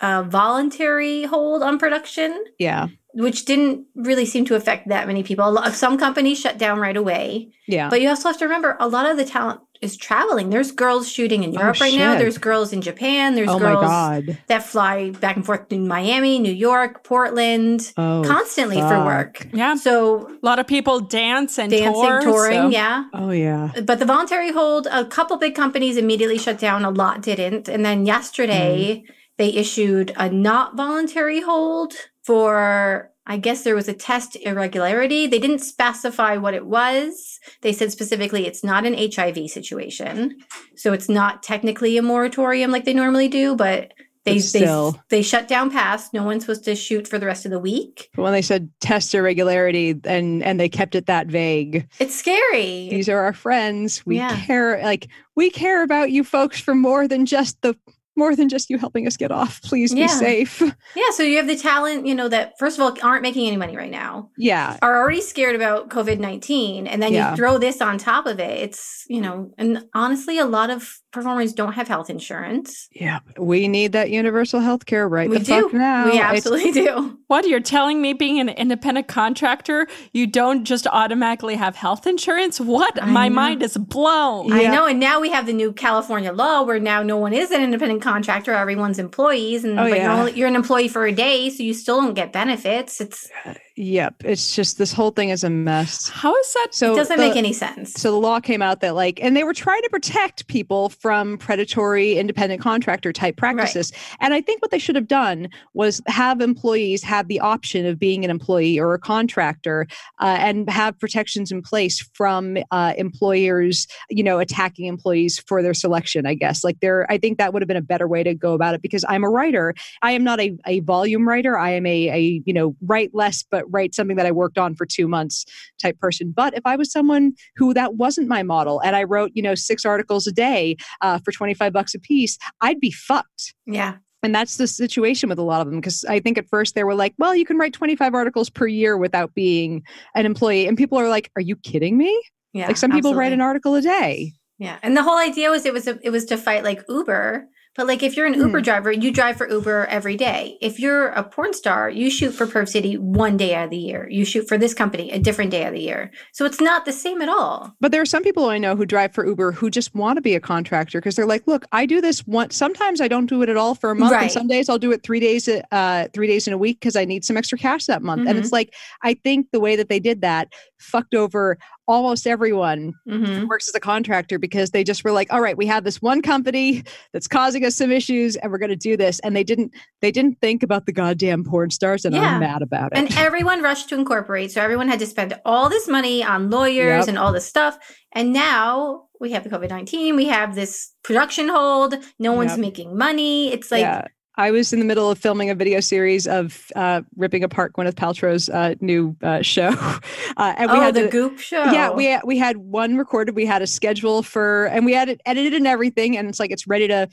a voluntary hold on production, yeah, which didn't really seem to affect that many people. A lot, some companies shut down right away. yeah. But you also have to remember a lot of the talent is traveling. There's girls shooting in Oh, Europe right now, there's girls in Japan, there's oh girls God. that fly back and forth to Miami, New York, Portland. Oh, constantly for work. Yeah. So A lot of people dance and dancing, tour, touring, so- yeah. Oh yeah. But the voluntary hold, a couple big companies immediately shut down, a lot didn't. And then yesterday, Mm-hmm. They issued a not voluntary hold for, I guess there was a test irregularity. They didn't specify what it was. They said specifically it's not an HIV situation. So it's not technically a moratorium like they normally do, but they, still. they, they shut down past. No one's supposed to shoot for the rest of the week. When they said test irregularity and and they kept it that vague, It's scary. these are our friends. We Yeah. care like we care about you folks for more than just the more than just you helping us get off. Please be Yeah. safe. Yeah, so you have the talent, you know, that first of all aren't making any money right now, Yeah. are already scared about COVID 19, and then Yeah. you throw this on top of it. It's, you know, and honestly, a lot of performers don't have health insurance. Yeah. We need that universal health care right we the do. fuck now. We It's- absolutely do. What you're telling me being an independent contractor, you don't just automatically have health insurance? What? I My know. mind is blown. Yeah. I know. And now we have the new California law where now no one is an independent contractor, everyone's employees. And Oh, but yeah. you're, only, you're an employee for a day, so you still don't get benefits. It's Yep. It's just this whole thing is a mess. How is that? So it doesn't the- make any sense. So the law came out that like, and they were trying to protect people from predatory independent contractor type practices. And I think what they should have done was have employees have the option of being an employee or a contractor, uh, and have protections in place from uh, employers, you know, attacking employees for their selection. I guess like there, I think that would have been a better way to go about it because I'm a writer. I am not a, a volume writer. I am a, a you know write less but write something that I worked on for two months type person. But if I was someone who that wasn't my model and I wrote, you know, six articles a day uh, for 25 bucks a piece, I'd be fucked. yeah. And that's the situation with a lot of them. Because I think at first they were like, well, you can write 25 articles per year without being an employee. And people are like, are you kidding me? Yeah. like some people write an article a day. Yeah, and the whole idea was it was a, it was to fight like Uber. But like if you're an Uber Hmm. driver, you drive for Uber every day. If you're a porn star, you shoot for Perv City one day out of the year. You shoot for this company a different day of the year. So it's not the same at all. But there are some people I know who drive for Uber who just want to be a contractor because they're like, look, I do this once. Sometimes I don't do it at all for a month, Right. and some days I'll do it three days, uh, three days in a week because I need some extra cash that month. And Mhm. it's like I think the way that they did that fucked over almost everyone Mhm. works as a contractor because they just were like, all right, we have this one company that's causing us some issues and we're going to do this. And they didn't, they didn't think about the goddamn porn stars and Yeah. I'm mad about it. And everyone rushed to incorporate. So everyone had to spend all this money on lawyers Yep. and all this stuff. And now we have the COVID 19, we have this production hold. No one's Yep. making money. It's like, yeah. I was in the middle of filming a video series of uh, ripping apart Gwyneth Paltrow's uh, new uh, show, uh, and we oh, had the to, goop show. Yeah, we we had one recorded. We had a schedule for, and we had it edited and everything. And it's like it's ready to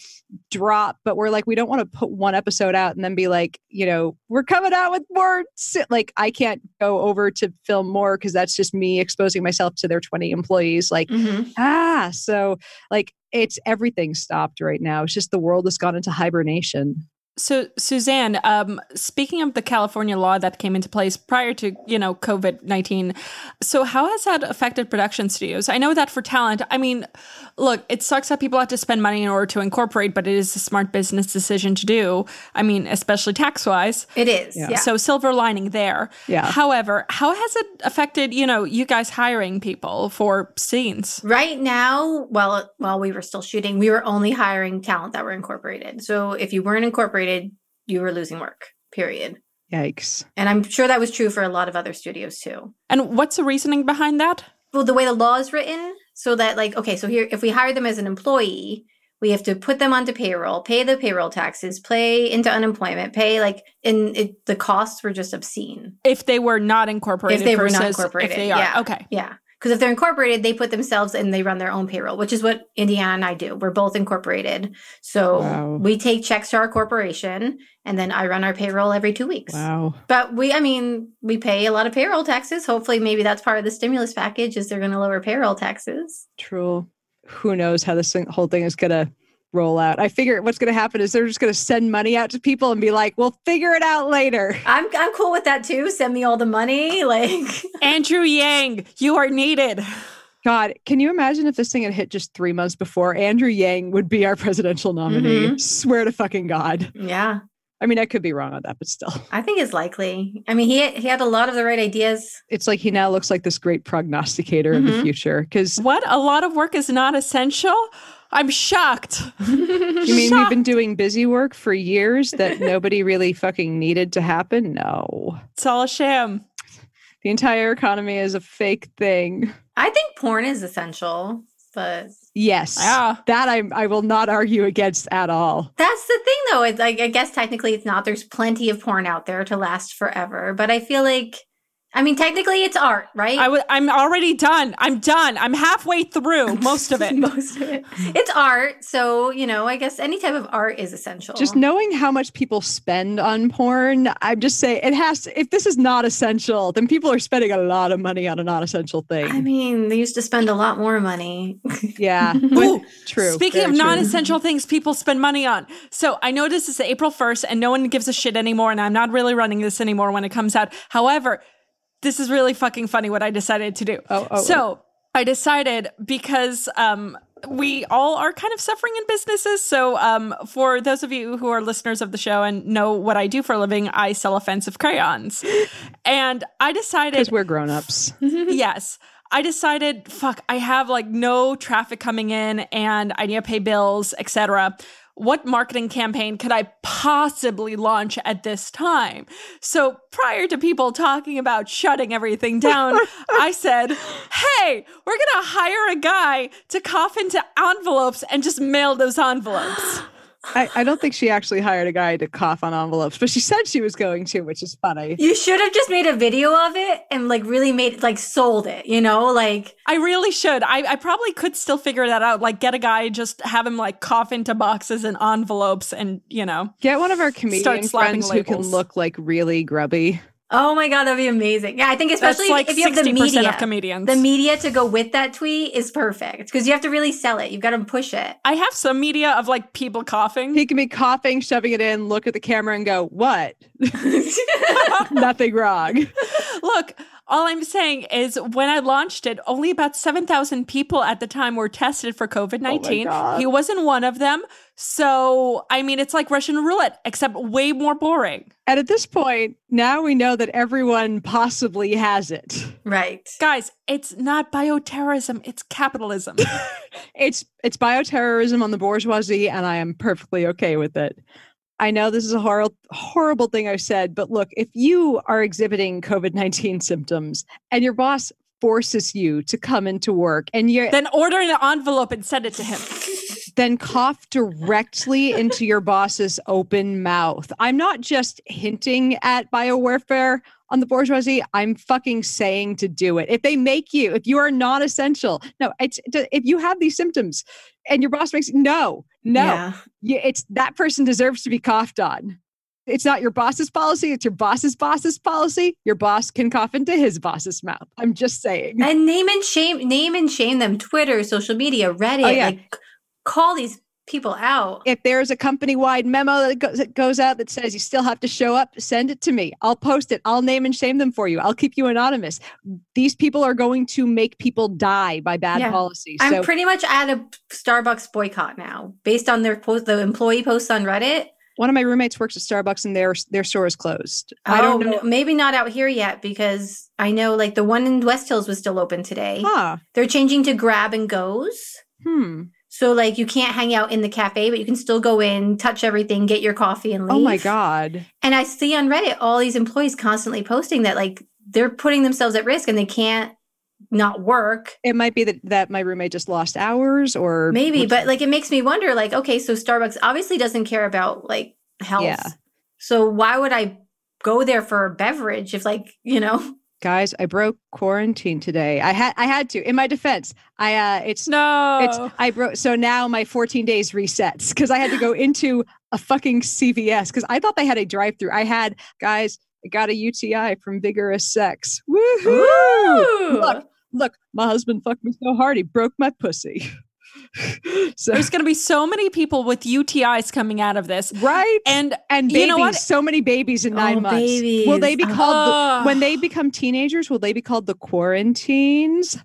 drop, but we're like we don't want to put one episode out and then be like, you know, we're coming out with more. Like I can't go over to film more because that's just me exposing myself to their twenty employees. Like Mhm. ah, so like it's everything stopped right now. It's just the world has gone into hibernation. So, Suzanne, um, speaking of the California law that came into place prior to you know COVID nineteen, so how has that affected production studios? I know that for talent, I mean, look, it sucks that people have to spend money in order to incorporate, but it is a smart business decision to do. I mean, especially tax wise. It is. Yeah. Yeah. So silver lining there. Yeah. However, how has it affected you know you guys hiring people for scenes? Right now, while while we were still shooting, we were only hiring talent that were incorporated. So if you weren't incorporated, you were losing work. Period. Yikes! And I'm sure that was true for a lot of other studios too. And what's the reasoning behind that? Well, the way the law is written, so that like, okay, so here, if we hire them as an employee, we have to put them onto payroll, pay the payroll taxes, pay into unemployment, pay like, and it, the costs were just obscene. If they were not incorporated, If they were not incorporated, if they are yeah. okay. Yeah. Because if they're incorporated, they put themselves and they run their own payroll, which is what Indiana and I do. We're both incorporated. So Wow. we take checks to our corporation and then I run our payroll every two weeks. Wow. But we, I mean, we pay a lot of payroll taxes. Hopefully, maybe that's part of the stimulus package is they're going to lower payroll taxes. True. Who knows how this thing, whole thing is going to roll out? I figure what's going to happen is they're just going to send money out to people and be like, "We'll figure it out later." I'm, I'm cool with that too. Send me all the money. Like, Andrew Yang, you are needed. God, can you imagine if this thing had hit just three months before? Andrew Yang would be our presidential nominee. Swear to fucking God. yeah, I mean, I could be wrong on that, but still, I think it's likely. I mean, he, he had a lot of the right ideas. it's like he now looks like this great prognosticator of the Mhm. future. Because What? A lot of work is not essential? I'm shocked. you mean we've been doing busy work for years that nobody really fucking needed to happen? No. It's all a sham. The entire economy is a fake thing. I think porn is essential, but Yes. Yeah. That I I will not argue against at all. That's the thing, though. It's like I guess technically it's not. There's plenty of porn out there to last forever, but I feel like, I mean, technically it's art, right? I w- I'm already done. I'm done. I'm halfway through most of it. Most of it. It's art, so you know. I guess any type of art is essential. Just knowing how much people spend on porn, I'm just saying it has to, if this is not essential, then people are spending a lot of money on a non essential thing. I mean, they used to spend a lot more money. yeah. Ooh, true. Speaking very of true. non-essential things people spend money on. So I know this is April 1st and no one gives a shit anymore and I'm not really running this anymore when it comes out. However, this is really fucking funny what I decided to do. Oh, oh, so I decided because um we all are kind of suffering in businesses. So, um, for those of you who are listeners of the show and know what I do for a living, I sell offensive crayons. And I decided because we're grown ups. yes. I decided, fuck, I have like no traffic coming in and I need to pay bills, etc. What marketing campaign could I possibly launch at this time? So prior to people talking about shutting everything down, I said, hey, we're going to hire a guy to cough into envelopes and just mail those envelopes. I, I don't think she actually hired a guy to cough on envelopes, but she said she was going to, which is funny. you should have just made a video of it and like really made like sold it. You know, like I really should. I, I probably could still figure that out. Like, get a guy, just have him like cough into boxes and envelopes, and you know, Get one of our comedian slapping friends who can look like really grubby. Oh my god, that'd be amazing. Yeah, I think especially like if you have the media. of comedians. the media to go with that tweet is perfect because you have to really sell it. You've got to push it. I have some media of like people coughing. He can be coughing, shoving it in, look at the camera and go, What? Nothing wrong. Look, all I'm saying is when I launched it, only about 7,000 people at the time were tested for COVID 19. God. he wasn't one of them. So, I mean, it's like Russian roulette, except way more boring. And at this point, now we know that everyone possibly has it. Right. Guys, it's not bioterrorism, it's capitalism. It's it's bioterrorism on the bourgeoisie, and I am perfectly okay with it. I know this is a horrible horrible thing I said, but look, if you are exhibiting COVID nineteen symptoms and your boss forces you to come into work and you're then order an envelope and send it to him. Then cough directly into your boss's open mouth. I'm not just hinting at biowarfare on the bourgeoisie. I'm fucking saying to do it. If they make you, if you are non essential, no, it's if you have these symptoms and your boss makes no, no, Yeah. you, it's that person deserves to be coughed on. It's not your boss's policy, it's your boss's boss's policy. Your boss can cough into his boss's mouth. I'm just saying. And name and shame, name and shame them. Twitter, social media, Reddit. Oh, yeah. Like, call these people out. if there's a company wide memo that goes, that goes out that says you still have to show up, send it to me. I'll post it. I'll name and shame them for you. I'll keep you anonymous. These people are going to make people die by bad Yeah. policies. I'm pretty much at a Starbucks boycott now, based on their post, the employee posts on Reddit. one of my roommates works at Starbucks and their their store is closed. I don't Oh, know. Maybe not out here yet because I know like the one in West Hills was still open today. Huh. They're changing to grab and goes. Hmm. So like you can't hang out in the cafe, but you can still go in, touch everything, get your coffee and leave. Oh my god. And I see on Reddit all these employees constantly posting that like they're putting themselves at risk and they can't not work. It might be that, that my roommate just lost hours or Maybe, but like it makes me wonder like okay, so Starbucks obviously doesn't care about like health. Yeah. So why would I go there for a beverage if like, you know, guys, I broke quarantine today. I had I had to. In my defense, I uh it's No. It's I broke so now my 14 days resets because I had to go into a fucking CVS because I thought they had a drive-through. I had guys, I got a UTI from vigorous sex. Woohoo! Ooh. Look, look, my husband fucked me so hard he broke my pussy. so There's going to be so many people with UTIs coming out of this. right And and you know what? so many babies in nine Oh, months. Will they be babies. called the, uh-huh. when they become teenagers? Will they be called the quarantines?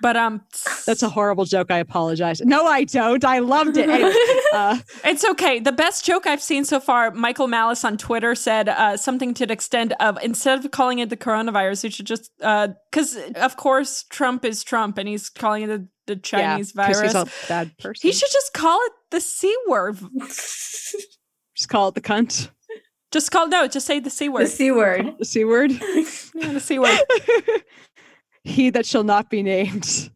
But um That's a horrible joke. I apologize. No, I don't. I loved it. Anyway, uh, It's okay. The best joke I've seen so far, Michael Malice on Twitter said uh, something to the extent of instead of calling it the coronavirus, you should just because of course Trump is Trump and he's calling it the, the Chinese yeah, 'cause virus. He's a bad person. he should just call it the c word. just call it the cunt, Just call no, just say the c word. the word. C word. the c word. Yeah, the c word. He that shall not be named.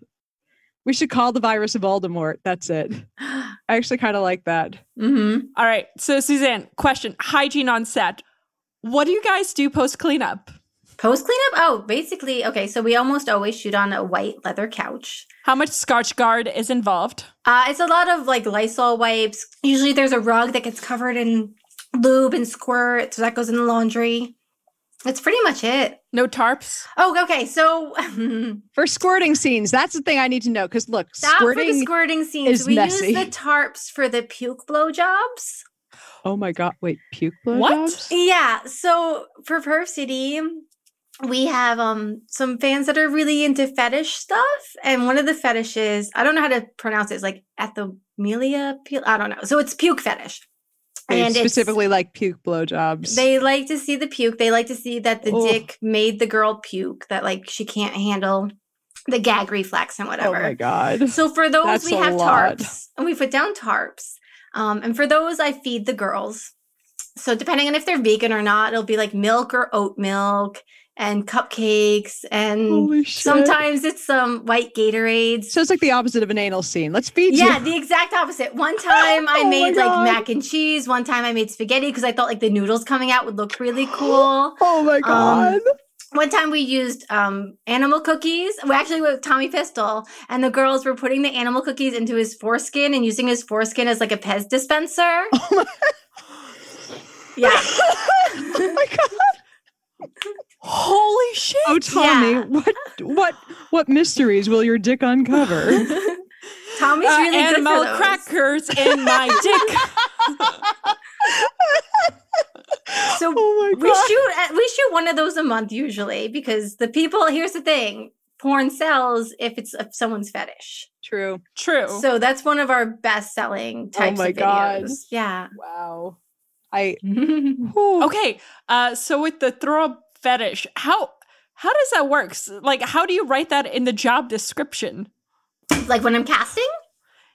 We should call the virus of Voldemort. That's it. I actually kind of like that. Mm-hmm. All right. So Suzanne, question: hygiene on set. What do you guys do post cleanup? Post cleanup? Oh, basically, okay. So we almost always shoot on a white leather couch. How much Scotchgard is involved? Uh, it's a lot of like Lysol wipes. Usually there's a rug that gets covered in lube and squirt. So that goes in the laundry. That's pretty much it. No tarps. Oh, okay. So For squirting scenes, that's the thing I need to know. Because look, that for the squirting. squirting scenes. is We messy. use the tarps for the puke blowjobs. oh my god! Wait, puke What? blowjobs? Yeah. So for Perv City, we have um some fans that are really into fetish stuff, and one of the fetishes I don't know how to pronounce it. It's like ethophilia. pu- I don't know. So it's puke fetish, They and specifically like puke blowjobs. They like to see the puke. They like to see that the Oh. dick made the girl puke. That like she can't handle the gag reflex and whatever. oh my god! So for those, That's we have lot. tarps, and we put down tarps. Um, and for those, I feed the girls. So depending on if they're vegan or not, it'll be like milk or oat milk and cupcakes, and sometimes it's some white Gatorades. So it's like the opposite of an anal scene. Let's feed yeah, you. the exact opposite. One time I Oh made like mac and cheese. One time I made spaghetti because I thought like the noodles coming out would look really cool. Oh my god! One time we used um, animal cookies. We actually with Tommy Pistol, and the girls were putting the animal cookies into his foreskin and using his foreskin as like a Pez dispenser. oh my, Yeah, oh my god! Holy shit! Oh Tommy, Yeah. what what what mysteries will your dick uncover? Tommy's Uh, really good animal for those. crackers in my dick. So So Oh my we shoot uh, we shoot one of those a month usually because the people here's the thing porn sells if it's if someone's fetish True. True. so that's one of our best selling types Oh my of God. videos yeah Wow. I okay. Uh, so with the throw up fetish, how how does that work? Like, how do you write that in the job description? like when i'm casting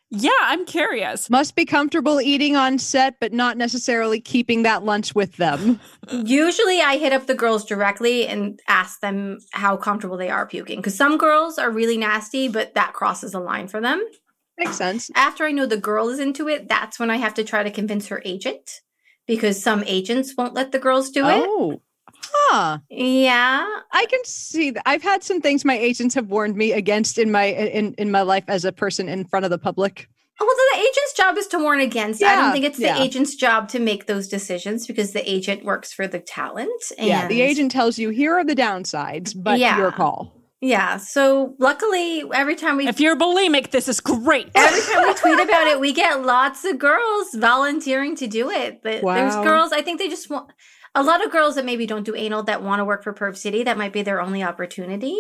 Yeah, I'm curious. must be comfortable eating on set, but not necessarily keeping that lunch with them. usually i hit up the girls directly and ask them how comfortable they are puking because some girls are really nasty but that crosses a line for them Makes sense. after i know the girl is into it that's when i have to try to convince her agent because some agents won't let the girls do it Oh. Huh. yeah I can see that. I've had some things my agents have warned me against in my in in my life as a person in front of the public. Oh, well, the agent's job is to warn against. I don't think it's the yeah. agent's job to make those decisions because the agent works for the talent. And yeah, the agent tells you here are the downsides, but Yeah. your call. Yeah. So luckily, every time we If you're bulimic, this is great. every time we tweet about it, we get lots of girls volunteering to do it. But there's girls. I think they just want a lot of girls that maybe don't do anal that want to work for Perv City. That might be their only opportunity.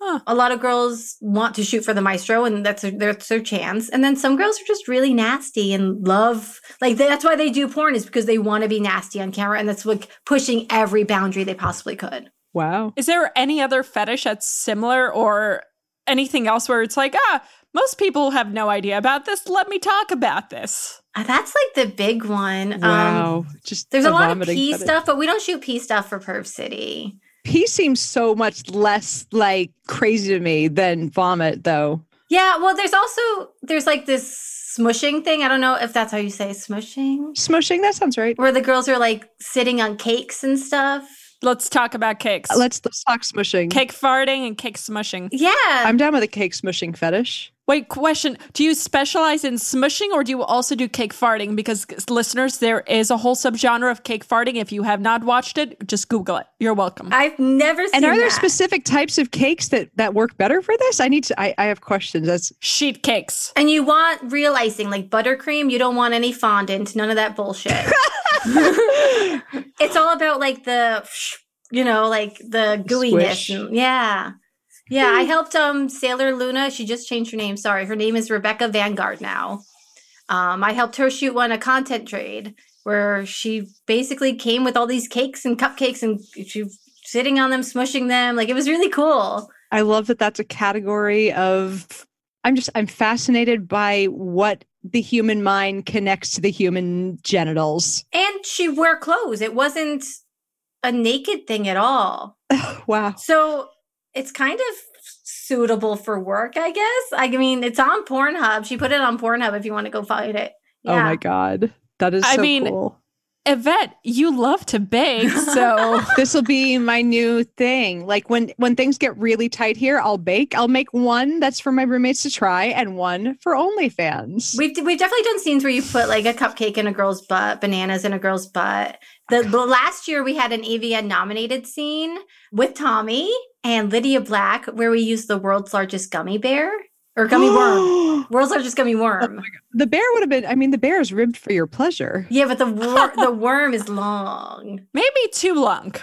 Huh. A lot of girls want to shoot for the maestro, and that's their, that's their chance. And then some girls are just really nasty and love like that's why they do porn is because they want to be nasty on camera, and that's like pushing every boundary they possibly could. Wow. Is there any other fetish that's similar or anything else where it's like, ah, most people have no idea about this. Let me talk about this. Uh, That's like the big one. Um, Wow. Just there's a lot of vomiting pee fetish. stuff, but we don't shoot pee stuff for Perv City. Pee seems so much less like crazy to me than vomit, though. Yeah, well, there's also there's like this smushing thing. I don't know if that's how you say smushing, Smushing, that sounds right. where the girls are like sitting on cakes and stuff. Let's talk about cakes. Let's let's talk smushing. cake farting and cake smushing. Yeah, I'm down with a cake smushing fetish. Wait, question. Do you specialize in smushing or do you also do cake farting? Because listeners, there is a whole subgenre of cake farting. If you have not watched it, just Google it. You're welcome. I've never seen. And are there specific types of cakes that that work better for this? I need to. I, I have questions. That's Sheet cakes. And you want real icing, like buttercream. You don't want any fondant. None of that bullshit. it's all about like the, you know, like the gooiness. Squish. yeah. Yeah, I helped um Sailor Luna. She just changed her name. Sorry, her name is Rebecca Vanguard now. Um, I helped her shoot one a content trade where she basically came with all these cakes and cupcakes and she sitting on them, smushing them. Like it was really cool. I love that. That's a category of. I'm just. I'm fascinated by what the human mind connects to the human genitals. And she wore clothes. It wasn't a naked thing at all. wow. So it's kind of suitable for work, I guess. I mean, it's on Pornhub. She put it on Pornhub if you want to go find it. Oh my god. That is I so mean- cool. Yvette, you love to bake, so This will be my new thing. Like when when things get really tight here, I'll bake. I'll make one that's for my roommates to try and one for OnlyFans. We've we've definitely done scenes where you put like a cupcake in a girl's butt, bananas in a girl's butt. The, the last year we had an AVN nominated scene with Tommy and Lydia Black where we used the world's largest gummy bear or gummy worm. World's largest gummy worm. Oh the bear would have been. I mean, the bear is ribbed for your pleasure. Yeah, but the wor- the worm is long. maybe too long.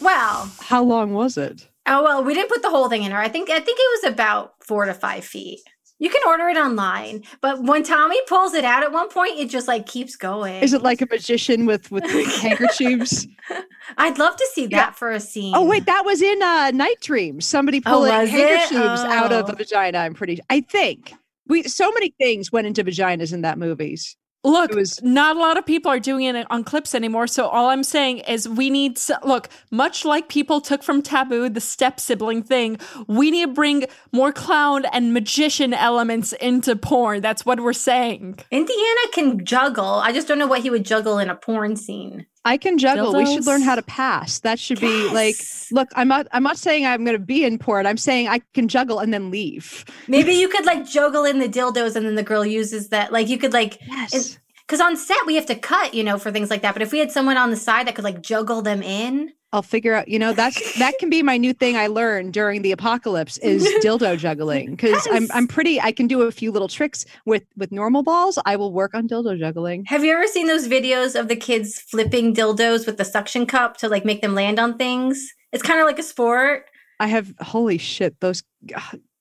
Well, How long was it? Oh well, we didn't put the whole thing in her. I think I think it was about four to five feet. You can order it online, but when Tommy pulls it out at one point, it just like keeps going. Is it like a magician with with handkerchiefs? I'd love to see that Yeah. for a scene. Oh wait, that was in uh, Night Dreams. Somebody Oh, pulling it? handkerchiefs out of Oh. a vagina. I'm pretty. I think we so many things went into vaginas in that movies. Look, was- not a lot of people are doing it on clips anymore. So all I'm saying is we need to look, much like people took from Taboo, the step sibling thing, we need to bring more clown and magician elements into porn. That's what we're saying. Indiana can juggle. I just don't know what he would juggle in a porn scene. I can juggle. We should learn how to pass. That should be like. Look, I'm not. I'm not saying I'm going to be in port. I'm saying I can juggle and then leave. Maybe you could like juggle in the dildos, and then the girl uses that. Like you could like Yes. Because on set we have to cut, you know, for things like that. But if we had someone on the side that could like juggle them in, I'll figure out. You know, that's that can be my new thing I learned during the apocalypse is dildo juggling because I'm I'm pretty. I can do a few little tricks with with normal balls. I will work on dildo juggling. Have you ever seen those videos of the kids flipping dildos with the suction cup to like make them land on things? It's kind of like a sport. I have holy shit. Those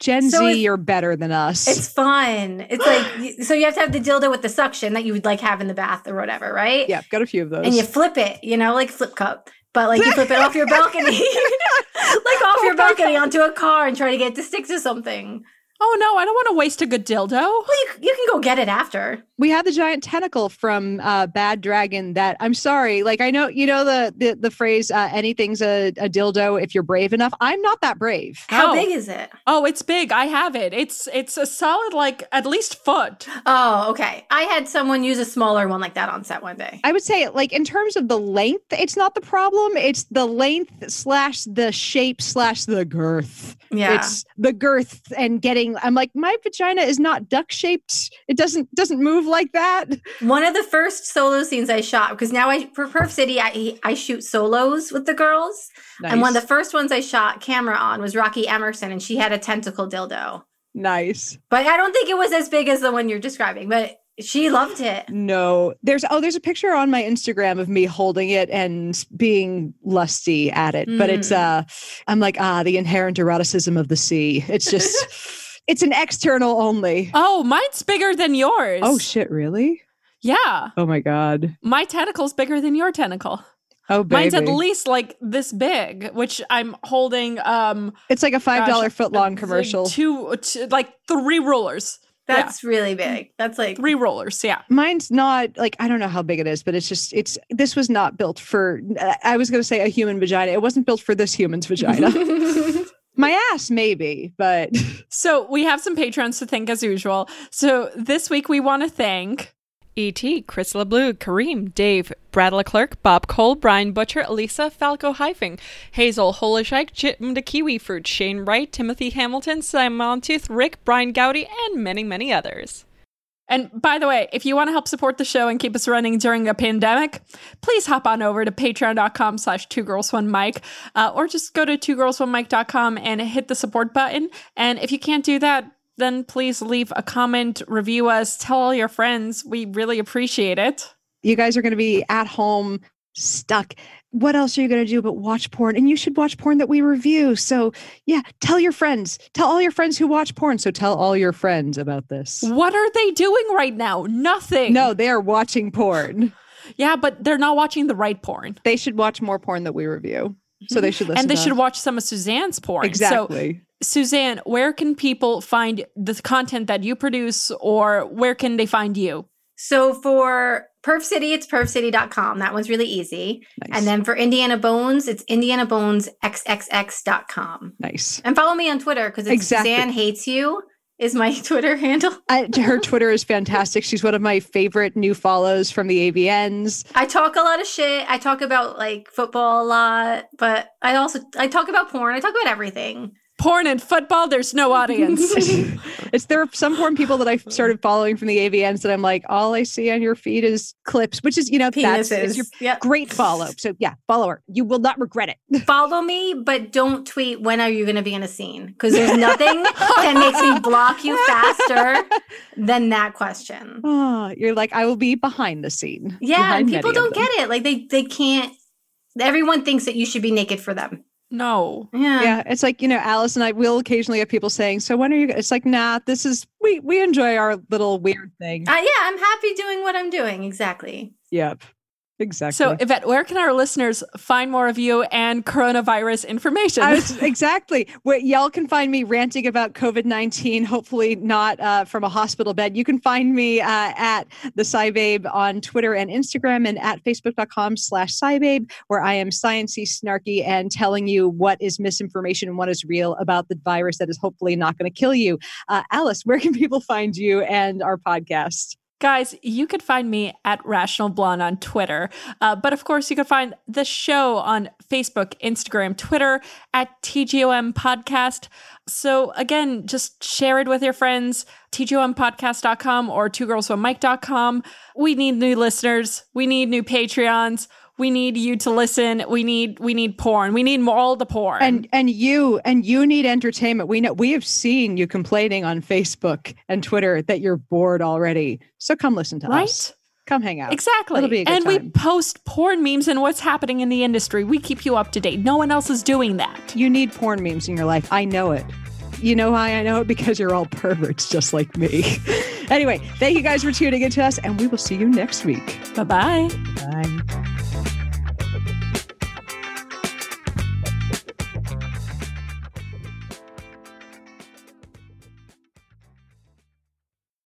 Gen So Z, you're better than us. It's fun. It's like so you have to have the dildo with the suction that you would like have in the bath or whatever, right? yeah, got a few of those. And you flip it, you know, like flip cup, but like you flip it off your balcony, like off oh your balcony onto a car and try to get it to stick to something. Oh no, I don't want to waste a good dildo. Well, you, you can go get it after. we had the giant tentacle from uh, Bad Dragon. That I'm sorry, like I know you know the the, the phrase uh, "anything's a, a dildo if you're brave enough." I'm not that brave. How Oh. big is it? Oh, it's big. I have it. It's it's a solid like at least foot. Oh, okay. I had someone use a smaller one like that on set one day. I would say, like in terms of the length, it's not the problem. It's the length slash the shape slash the girth. Yeah. It's the girth and getting. I'm like, my vagina is not duck shaped. It doesn't doesn't move like that. One of the first solo scenes I shot because now I for Perv City I I shoot solos with the girls, and one of the first ones I shot camera on was Rocky Emerson, and she had a tentacle dildo. nice. But I don't think it was as big as the one you're describing. But she loved it. No, there's oh, there's a picture on my Instagram of me holding it and being lusty at it. But it's uh, I'm like ah, the inherent eroticism of the sea. It's just, it's an external only. Oh, mine's bigger than yours. Oh shit, really? yeah. Oh my god. My tentacle's bigger than your tentacle. Oh baby. Mine's at least like this big, which I'm holding. Um, it's like a five dollar foot long commercial. Two, two, like three rulers. That's really big. That's like Three rollers. Yeah. Mine's not like I don't know how big it is, but it's just it's this was not built for. I was going to say a human vagina. It wasn't built for this human's vagina. My ass maybe, but So we have some patrons to thank as usual. So this week we want to thank E.T., Chris LeBlue, Kareem, Dave, Brad Leclerc, Bob Cole, Brian Butcher, Elisa, Falco Hyphing, Hazel, Holishike, Jim the Kiwi Fruit, Shane Wright, Timothy Hamilton, Simon Tooth, Rick, Brian Gowdy, and many, many others. And by the way, if you want to help support the show and keep us running during a pandemic, please hop on over to patreon.com slash two girls one mic, uh, or just go to two girls one mic.com and hit the support button. And if you can't do that, then please leave a comment, review us, tell all your friends. We really appreciate it. you guys are going to be at home stuck. What else are you going to do but watch porn? And you should watch porn that we review. So, yeah, tell your friends. Tell all your friends who watch porn. So, tell all your friends about this. What are they doing right now? Nothing. No, they are watching porn. Yeah, but they're not watching the right porn. They should watch more porn that we review. So, they should mm-hmm. listen and they to should us. watch some of Suzanne's porn. So Exactly. Suzanne, where can people find the content that you produce or where can they find you? So for Perv City, it's pervcity.com. That one's really easy. nice. And then for Indiana Bones, it's indianabonesxxx.com. nice. And follow me on Twitter because it's Exactly. Suzanne Hates You is my Twitter handle. I, her Twitter is fantastic. She's one of my favorite new follows from the AVNs. I talk a lot of shit. I talk about like football a lot, but I also I talk about porn. I talk about everything. Porn and football, there's no audience. it's there are some porn people that I started following from the AVNs that I'm like, all I see on your feed is clips, which is you know that's Penises. is your Yep. great follow. So yeah, follow her. You will not regret it. Follow me, but don't tweet when are you going to be in a scene because there's nothing that makes me block you faster than that question. Oh, you're like, I will be behind the scene. Yeah, and people don't get it. Like they they can't. Everyone thinks that you should be naked for them. No. Yeah. Yeah, it's like you know, Alice and I will occasionally have people saying, "So when are you?" It's like, nah, this is we we enjoy our little weird thing. Uh, yeah, I'm happy doing what I'm doing. Exactly. yep, exactly. So, Yvette, where can our listeners find more of you and coronavirus information? I was exactly what y'all can find me ranting about COVID nineteen. Hopefully not uh, from a hospital bed. You can find me uh, at the SciBabe on Twitter and Instagram, and at facebook.com slash SciBabe, where I am sciencey, snarky, and telling you what is misinformation and what is real about the virus that is hopefully not going to kill you. Uh, Alice, where can people find you and our podcast? Guys, you could find me at Rational Blonde on Twitter. Uh, but of course, you can find the show on Facebook, Instagram, Twitter at TGOM Podcast. So again, just share it with your friends, tgompodcast.com or two girls one We need new listeners. We need new Patreons. We need you to listen. We need we need porn. We need more, all the porn. And and you and you need entertainment. We know we have seen you complaining on Facebook and Twitter that you're bored already. So come listen to right? us. Come hang out. Exactly. It'll be a good and we post porn memes and what's happening in the industry. We keep you up to date. No one else is doing that. You need porn memes in your life. I know it. You know why I know it? Because you're all perverts just like me. anyway, thank you guys for tuning in to us, and we will see you next week. Bye bye. Bye.